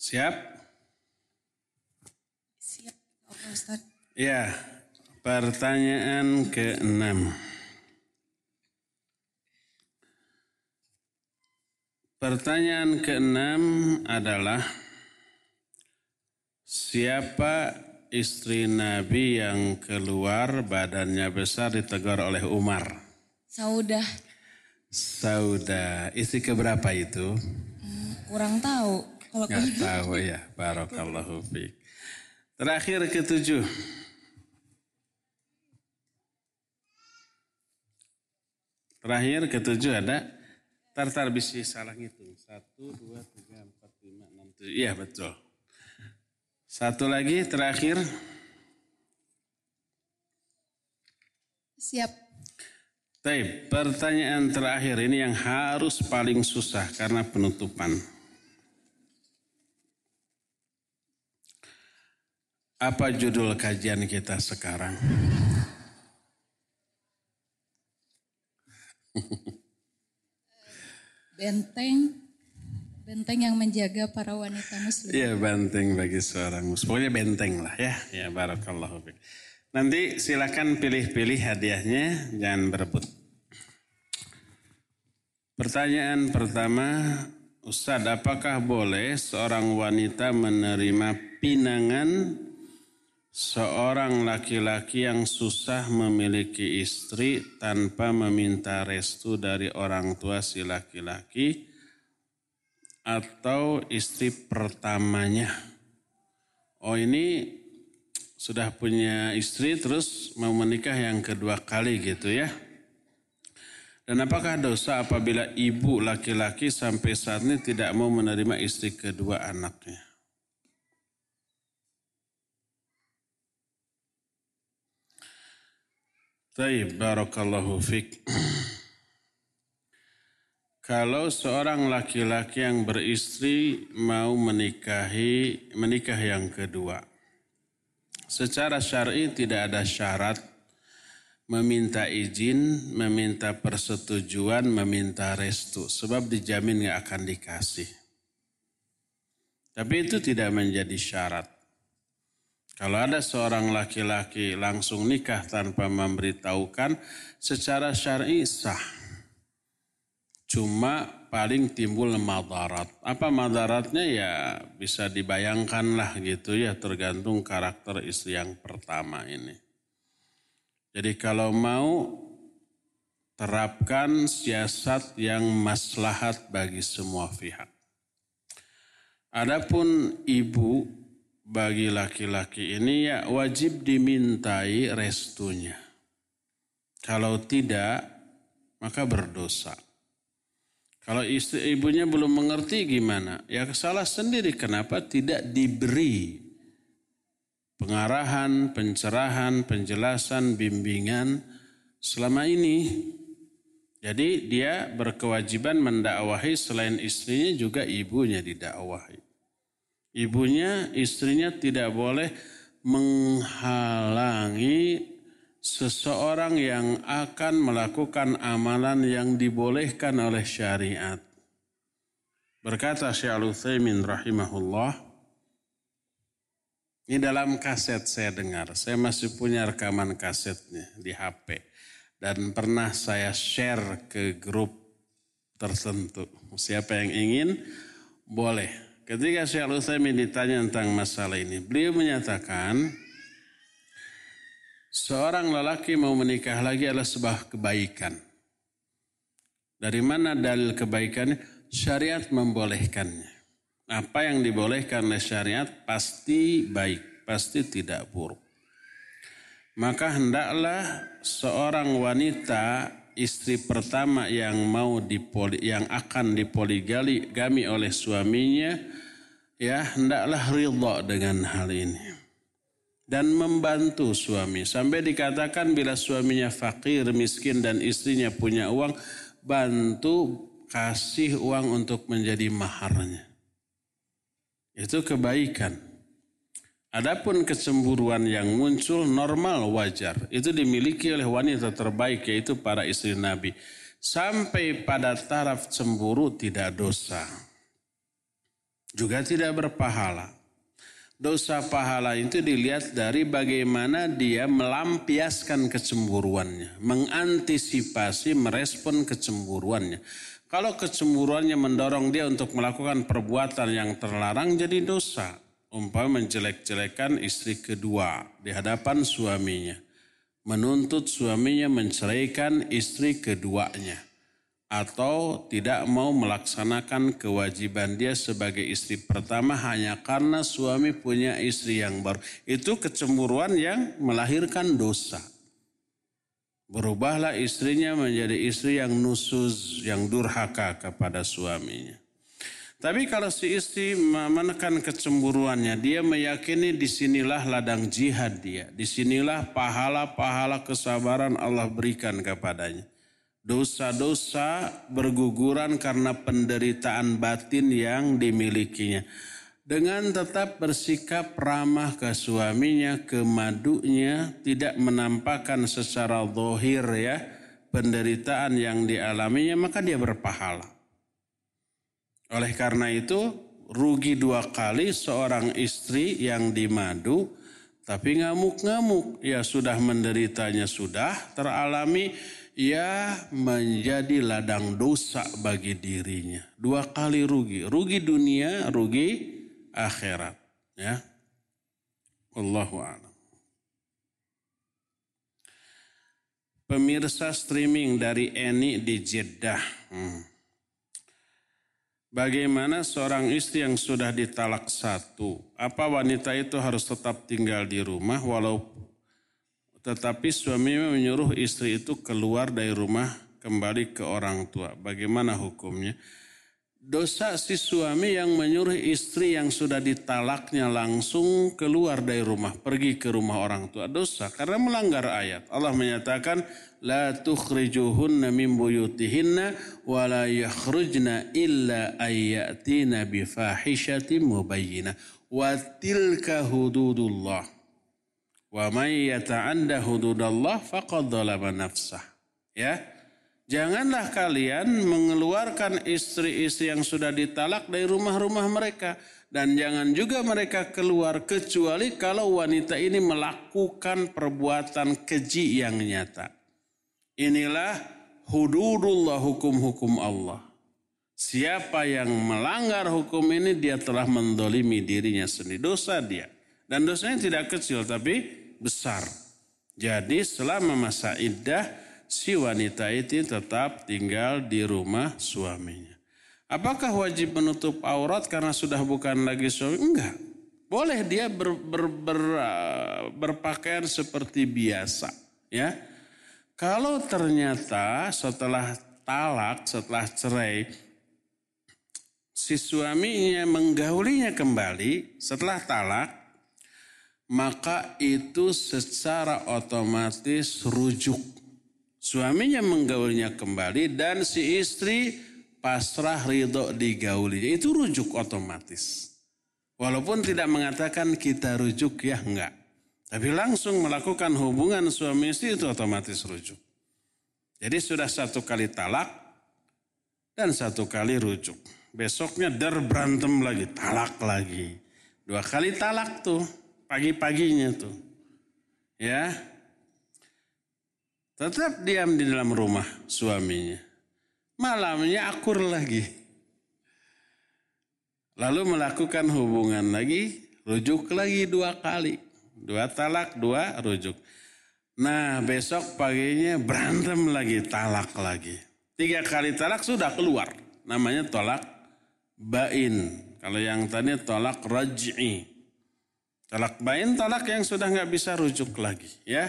Siap? Siap, Oke Ustaz. Ya, pertanyaan keenam. Pertanyaan keenam adalah siapa istri Nabi yang keluar badannya besar ditegur oleh Umar? Saudah, Sauda, istri keberapa itu? kurang tahu. Kalau Nggak tahu ya, barakallahu fiik. Terakhir ketujuh. Terakhir ketujuh ada tartar bisi salah ngitung. Satu, dua, tiga, empat, lima, enam, tujuh. Iya betul. Satu lagi terakhir. Siap. Taib, pertanyaan terakhir ini yang harus paling susah karena penutupan. Apa judul kajian kita sekarang? benteng benteng yang menjaga para wanita muslim. Iya benteng bagi seorang muslim. Pokoknya benteng lah ya. Ya barakallahu fiik. Nanti silakan pilih-pilih hadiahnya, jangan berebut. Pertanyaan pertama, Ustadz apakah boleh seorang wanita menerima pinangan seorang laki-laki yang susah memiliki istri tanpa meminta restu dari orang tua si laki-laki atau istri pertamanya. Oh ini sudah punya istri terus mau menikah yang kedua kali gitu ya. Dan apakah dosa apabila ibu laki-laki sampai saat ini tidak mau menerima istri kedua anaknya? Taib, barakallahu fiqh. Kalau seorang laki-laki yang beristri mau menikahi menikah yang kedua, secara syar'i tidak ada syarat meminta izin, meminta persetujuan, meminta restu, sebab dijamin nggak akan dikasih. Tapi itu tidak menjadi syarat. Kalau ada seorang laki-laki langsung nikah tanpa memberitahukan, secara syar'i sah. Cuma paling timbul madarat. Apa madaratnya ya bisa dibayangkan lah gitu ya tergantung karakter istri yang pertama ini. Jadi kalau mau terapkan siasat yang maslahat bagi semua pihak. Adapun ibu bagi laki-laki ini ya wajib dimintai restunya. Kalau tidak maka berdosa. Kalau istri ibunya belum mengerti gimana? Ya salah sendiri kenapa tidak diberi pengarahan, pencerahan, penjelasan, bimbingan selama ini. Jadi dia berkewajiban mendakwahi selain istrinya juga ibunya didakwahi. Ibunya, istrinya tidak boleh menghalangi seseorang yang akan melakukan amalan yang dibolehkan oleh syariat. Berkata Syekh rahimahullah, ini dalam kaset saya dengar, saya masih punya rekaman kasetnya di HP. Dan pernah saya share ke grup tertentu. Siapa yang ingin, boleh. Ketika Syekh Al-Utsaimin ditanya tentang masalah ini, beliau menyatakan, seorang lelaki mau menikah lagi adalah sebuah kebaikan. Dari mana dalil kebaikannya? Syariat membolehkannya. Apa yang dibolehkan oleh syariat pasti baik, pasti tidak buruk. Maka hendaklah seorang wanita istri pertama yang mau dipoli, yang akan dipoligami oleh suaminya ya hendaklah ridha dengan hal ini dan membantu suami. Sampai dikatakan bila suaminya fakir, miskin dan istrinya punya uang, bantu kasih uang untuk menjadi maharnya. Itu kebaikan. Adapun kecemburuan yang muncul normal wajar. Itu dimiliki oleh wanita terbaik yaitu para istri Nabi. Sampai pada taraf cemburu tidak dosa. Juga tidak berpahala dosa pahala itu dilihat dari bagaimana dia melampiaskan kecemburuannya, mengantisipasi, merespon kecemburuannya. Kalau kecemburuannya mendorong dia untuk melakukan perbuatan yang terlarang jadi dosa. Umpama menjelek-jelekan istri kedua di hadapan suaminya. Menuntut suaminya menceraikan istri keduanya atau tidak mau melaksanakan kewajiban dia sebagai istri pertama hanya karena suami punya istri yang baru. Itu kecemburuan yang melahirkan dosa. Berubahlah istrinya menjadi istri yang nusuz, yang durhaka kepada suaminya. Tapi kalau si istri menekan kecemburuannya, dia meyakini di sinilah ladang jihad dia. Di sinilah pahala-pahala kesabaran Allah berikan kepadanya dosa-dosa berguguran karena penderitaan batin yang dimilikinya. Dengan tetap bersikap ramah ke suaminya, ke madunya, tidak menampakkan secara zohir ya penderitaan yang dialaminya, maka dia berpahala. Oleh karena itu, rugi dua kali seorang istri yang dimadu, tapi ngamuk-ngamuk. Ya sudah menderitanya sudah teralami, ia menjadi ladang dosa bagi dirinya. Dua kali rugi. Rugi dunia, rugi akhirat. Ya. Allahu a'lam. Pemirsa streaming dari Eni di Jeddah. Hmm. Bagaimana seorang istri yang sudah ditalak satu, apa wanita itu harus tetap tinggal di rumah walau tetapi suami menyuruh istri itu keluar dari rumah kembali ke orang tua. Bagaimana hukumnya? Dosa si suami yang menyuruh istri yang sudah ditalaknya langsung keluar dari rumah, pergi ke rumah orang tua. Dosa karena melanggar ayat. Allah menyatakan, La tukhrijuhunna min buyutihinna wa la yakhrujna illa ayyatina bifahishatin mubayyinah. Wa tilka hududullah. Wa may yata'anda hududallah faqad nafsah. Ya. Janganlah kalian mengeluarkan istri-istri yang sudah ditalak dari rumah-rumah mereka dan jangan juga mereka keluar kecuali kalau wanita ini melakukan perbuatan keji yang nyata. Inilah hududullah hukum-hukum Allah. Siapa yang melanggar hukum ini dia telah mendolimi dirinya sendiri. Dosa dia. Dan dosanya tidak kecil tapi besar. Jadi selama masa iddah si wanita itu tetap tinggal di rumah suaminya. Apakah wajib menutup aurat karena sudah bukan lagi suami? Enggak. Boleh dia ber, ber, ber, berpakaian seperti biasa. Ya, Kalau ternyata setelah talak, setelah cerai, si suaminya menggaulinya kembali setelah talak, maka itu secara otomatis rujuk. Suaminya menggaulinya kembali dan si istri pasrah ridho digaulinya. Itu rujuk otomatis. Walaupun tidak mengatakan kita rujuk ya enggak. Tapi langsung melakukan hubungan suami istri itu otomatis rujuk. Jadi sudah satu kali talak dan satu kali rujuk. Besoknya der berantem lagi, talak lagi. Dua kali talak tuh, pagi-paginya tuh. Ya, tetap diam di dalam rumah suaminya. Malamnya akur lagi. Lalu melakukan hubungan lagi, rujuk lagi dua kali. Dua talak, dua rujuk. Nah besok paginya berantem lagi, talak lagi. Tiga kali talak sudah keluar. Namanya tolak bain. Kalau yang tadi tolak raj'i. Tolak bain tolak yang sudah nggak bisa rujuk lagi. ya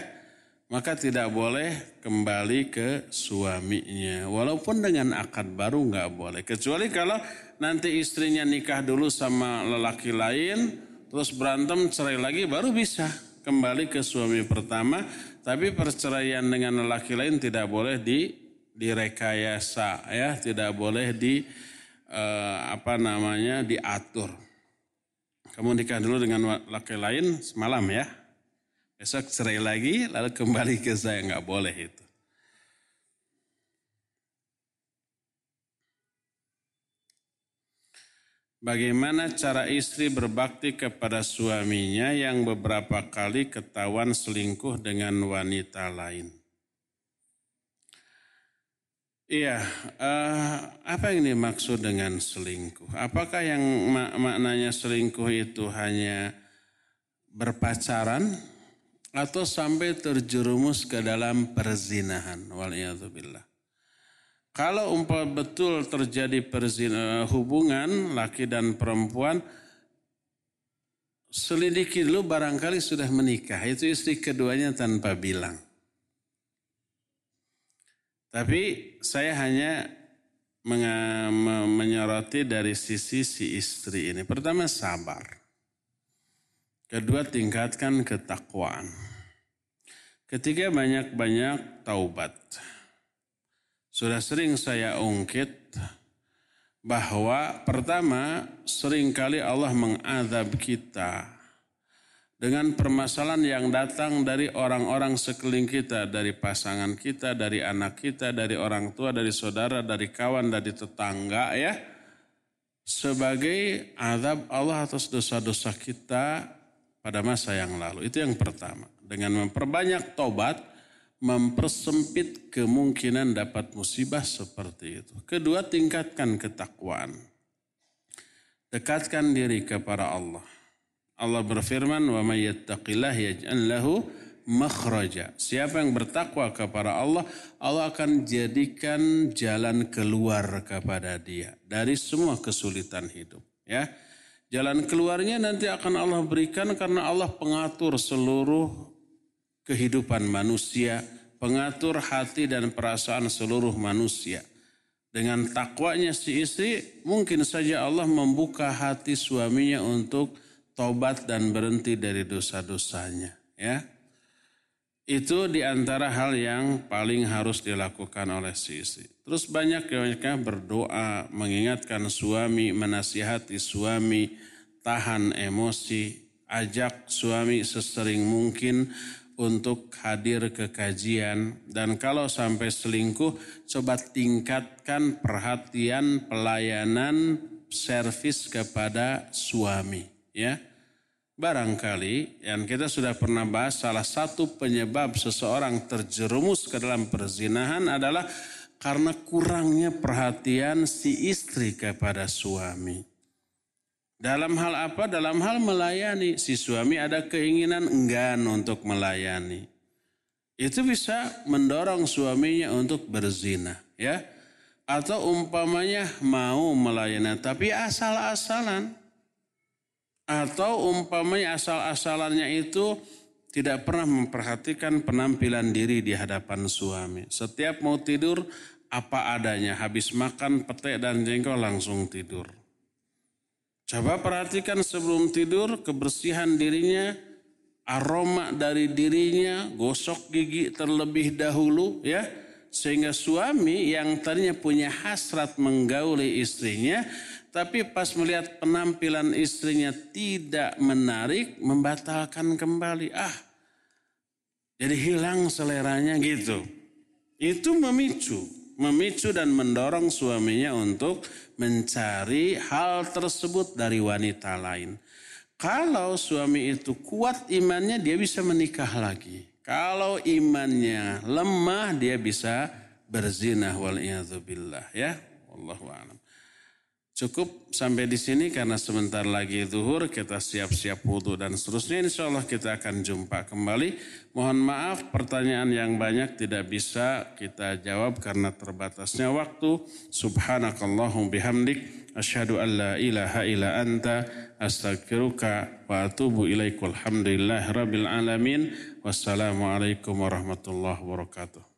Maka tidak boleh kembali ke suaminya. Walaupun dengan akad baru nggak boleh. Kecuali kalau nanti istrinya nikah dulu sama lelaki lain. Terus berantem cerai lagi baru bisa kembali ke suami pertama tapi perceraian dengan lelaki lain tidak boleh di direkayasa ya, tidak boleh di eh, apa namanya diatur. Kamu nikah dulu dengan laki lain semalam ya. Besok cerai lagi lalu kembali ke saya nggak boleh itu. Bagaimana cara istri berbakti kepada suaminya yang beberapa kali ketahuan selingkuh dengan wanita lain? Iya, uh, apa yang dimaksud dengan selingkuh? Apakah yang mak maknanya selingkuh itu hanya berpacaran atau sampai terjerumus ke dalam perzinahan? Waliyahzubillah. Kalau umpah betul terjadi perzina, hubungan laki dan perempuan, selidiki dulu barangkali sudah menikah. Itu istri keduanya tanpa bilang. Tapi saya hanya menyoroti dari sisi si istri ini. Pertama sabar. Kedua tingkatkan ketakwaan. Ketiga banyak-banyak taubat. Sudah sering saya ungkit bahwa pertama sering kali Allah mengadab kita dengan permasalahan yang datang dari orang-orang sekeliling kita, dari pasangan kita, dari anak kita, dari orang tua, dari saudara, dari kawan, dari tetangga ya. Sebagai azab Allah atas dosa-dosa kita pada masa yang lalu. Itu yang pertama. Dengan memperbanyak tobat, mempersempit kemungkinan dapat musibah seperti itu. Kedua, tingkatkan ketakwaan. Dekatkan diri kepada Allah. Allah berfirman, "Wa may yattaqillah yaj'al lahu makhraja." Siapa yang bertakwa kepada Allah, Allah akan jadikan jalan keluar kepada dia dari semua kesulitan hidup, ya. Jalan keluarnya nanti akan Allah berikan karena Allah pengatur seluruh kehidupan manusia, pengatur hati dan perasaan seluruh manusia. Dengan takwanya si istri, mungkin saja Allah membuka hati suaminya untuk tobat dan berhenti dari dosa-dosanya. Ya, itu di antara hal yang paling harus dilakukan oleh si istri. Terus banyak mereka berdoa, mengingatkan suami, menasihati suami, tahan emosi, ajak suami sesering mungkin untuk hadir ke kajian dan kalau sampai selingkuh coba tingkatkan perhatian pelayanan servis kepada suami ya barangkali yang kita sudah pernah bahas salah satu penyebab seseorang terjerumus ke dalam perzinahan adalah karena kurangnya perhatian si istri kepada suami dalam hal apa? Dalam hal melayani. Si suami ada keinginan enggan untuk melayani. Itu bisa mendorong suaminya untuk berzina. ya Atau umpamanya mau melayani tapi asal-asalan. Atau umpamanya asal-asalannya itu tidak pernah memperhatikan penampilan diri di hadapan suami. Setiap mau tidur apa adanya, habis makan petek dan jengkol langsung tidur Coba perhatikan sebelum tidur kebersihan dirinya, aroma dari dirinya, gosok gigi terlebih dahulu ya. Sehingga suami yang tadinya punya hasrat menggauli istrinya, tapi pas melihat penampilan istrinya tidak menarik, membatalkan kembali. Ah, jadi hilang seleranya gitu. Itu memicu, memicu dan mendorong suaminya untuk mencari hal tersebut dari wanita lain. Kalau suami itu kuat imannya, dia bisa menikah lagi. Kalau imannya lemah dia bisa berzina wal ya. Wallahu. Cukup sampai di sini karena sebentar lagi zuhur kita siap-siap wudhu dan seterusnya insya Allah kita akan jumpa kembali. Mohon maaf pertanyaan yang banyak tidak bisa kita jawab karena terbatasnya waktu. Subhanakallahum bihamdik. Asyhadu an la ilaha illa anta astaghfiruka wa atubu ilaik. Walhamdulillah rabbil alamin. Wassalamualaikum warahmatullahi wabarakatuh.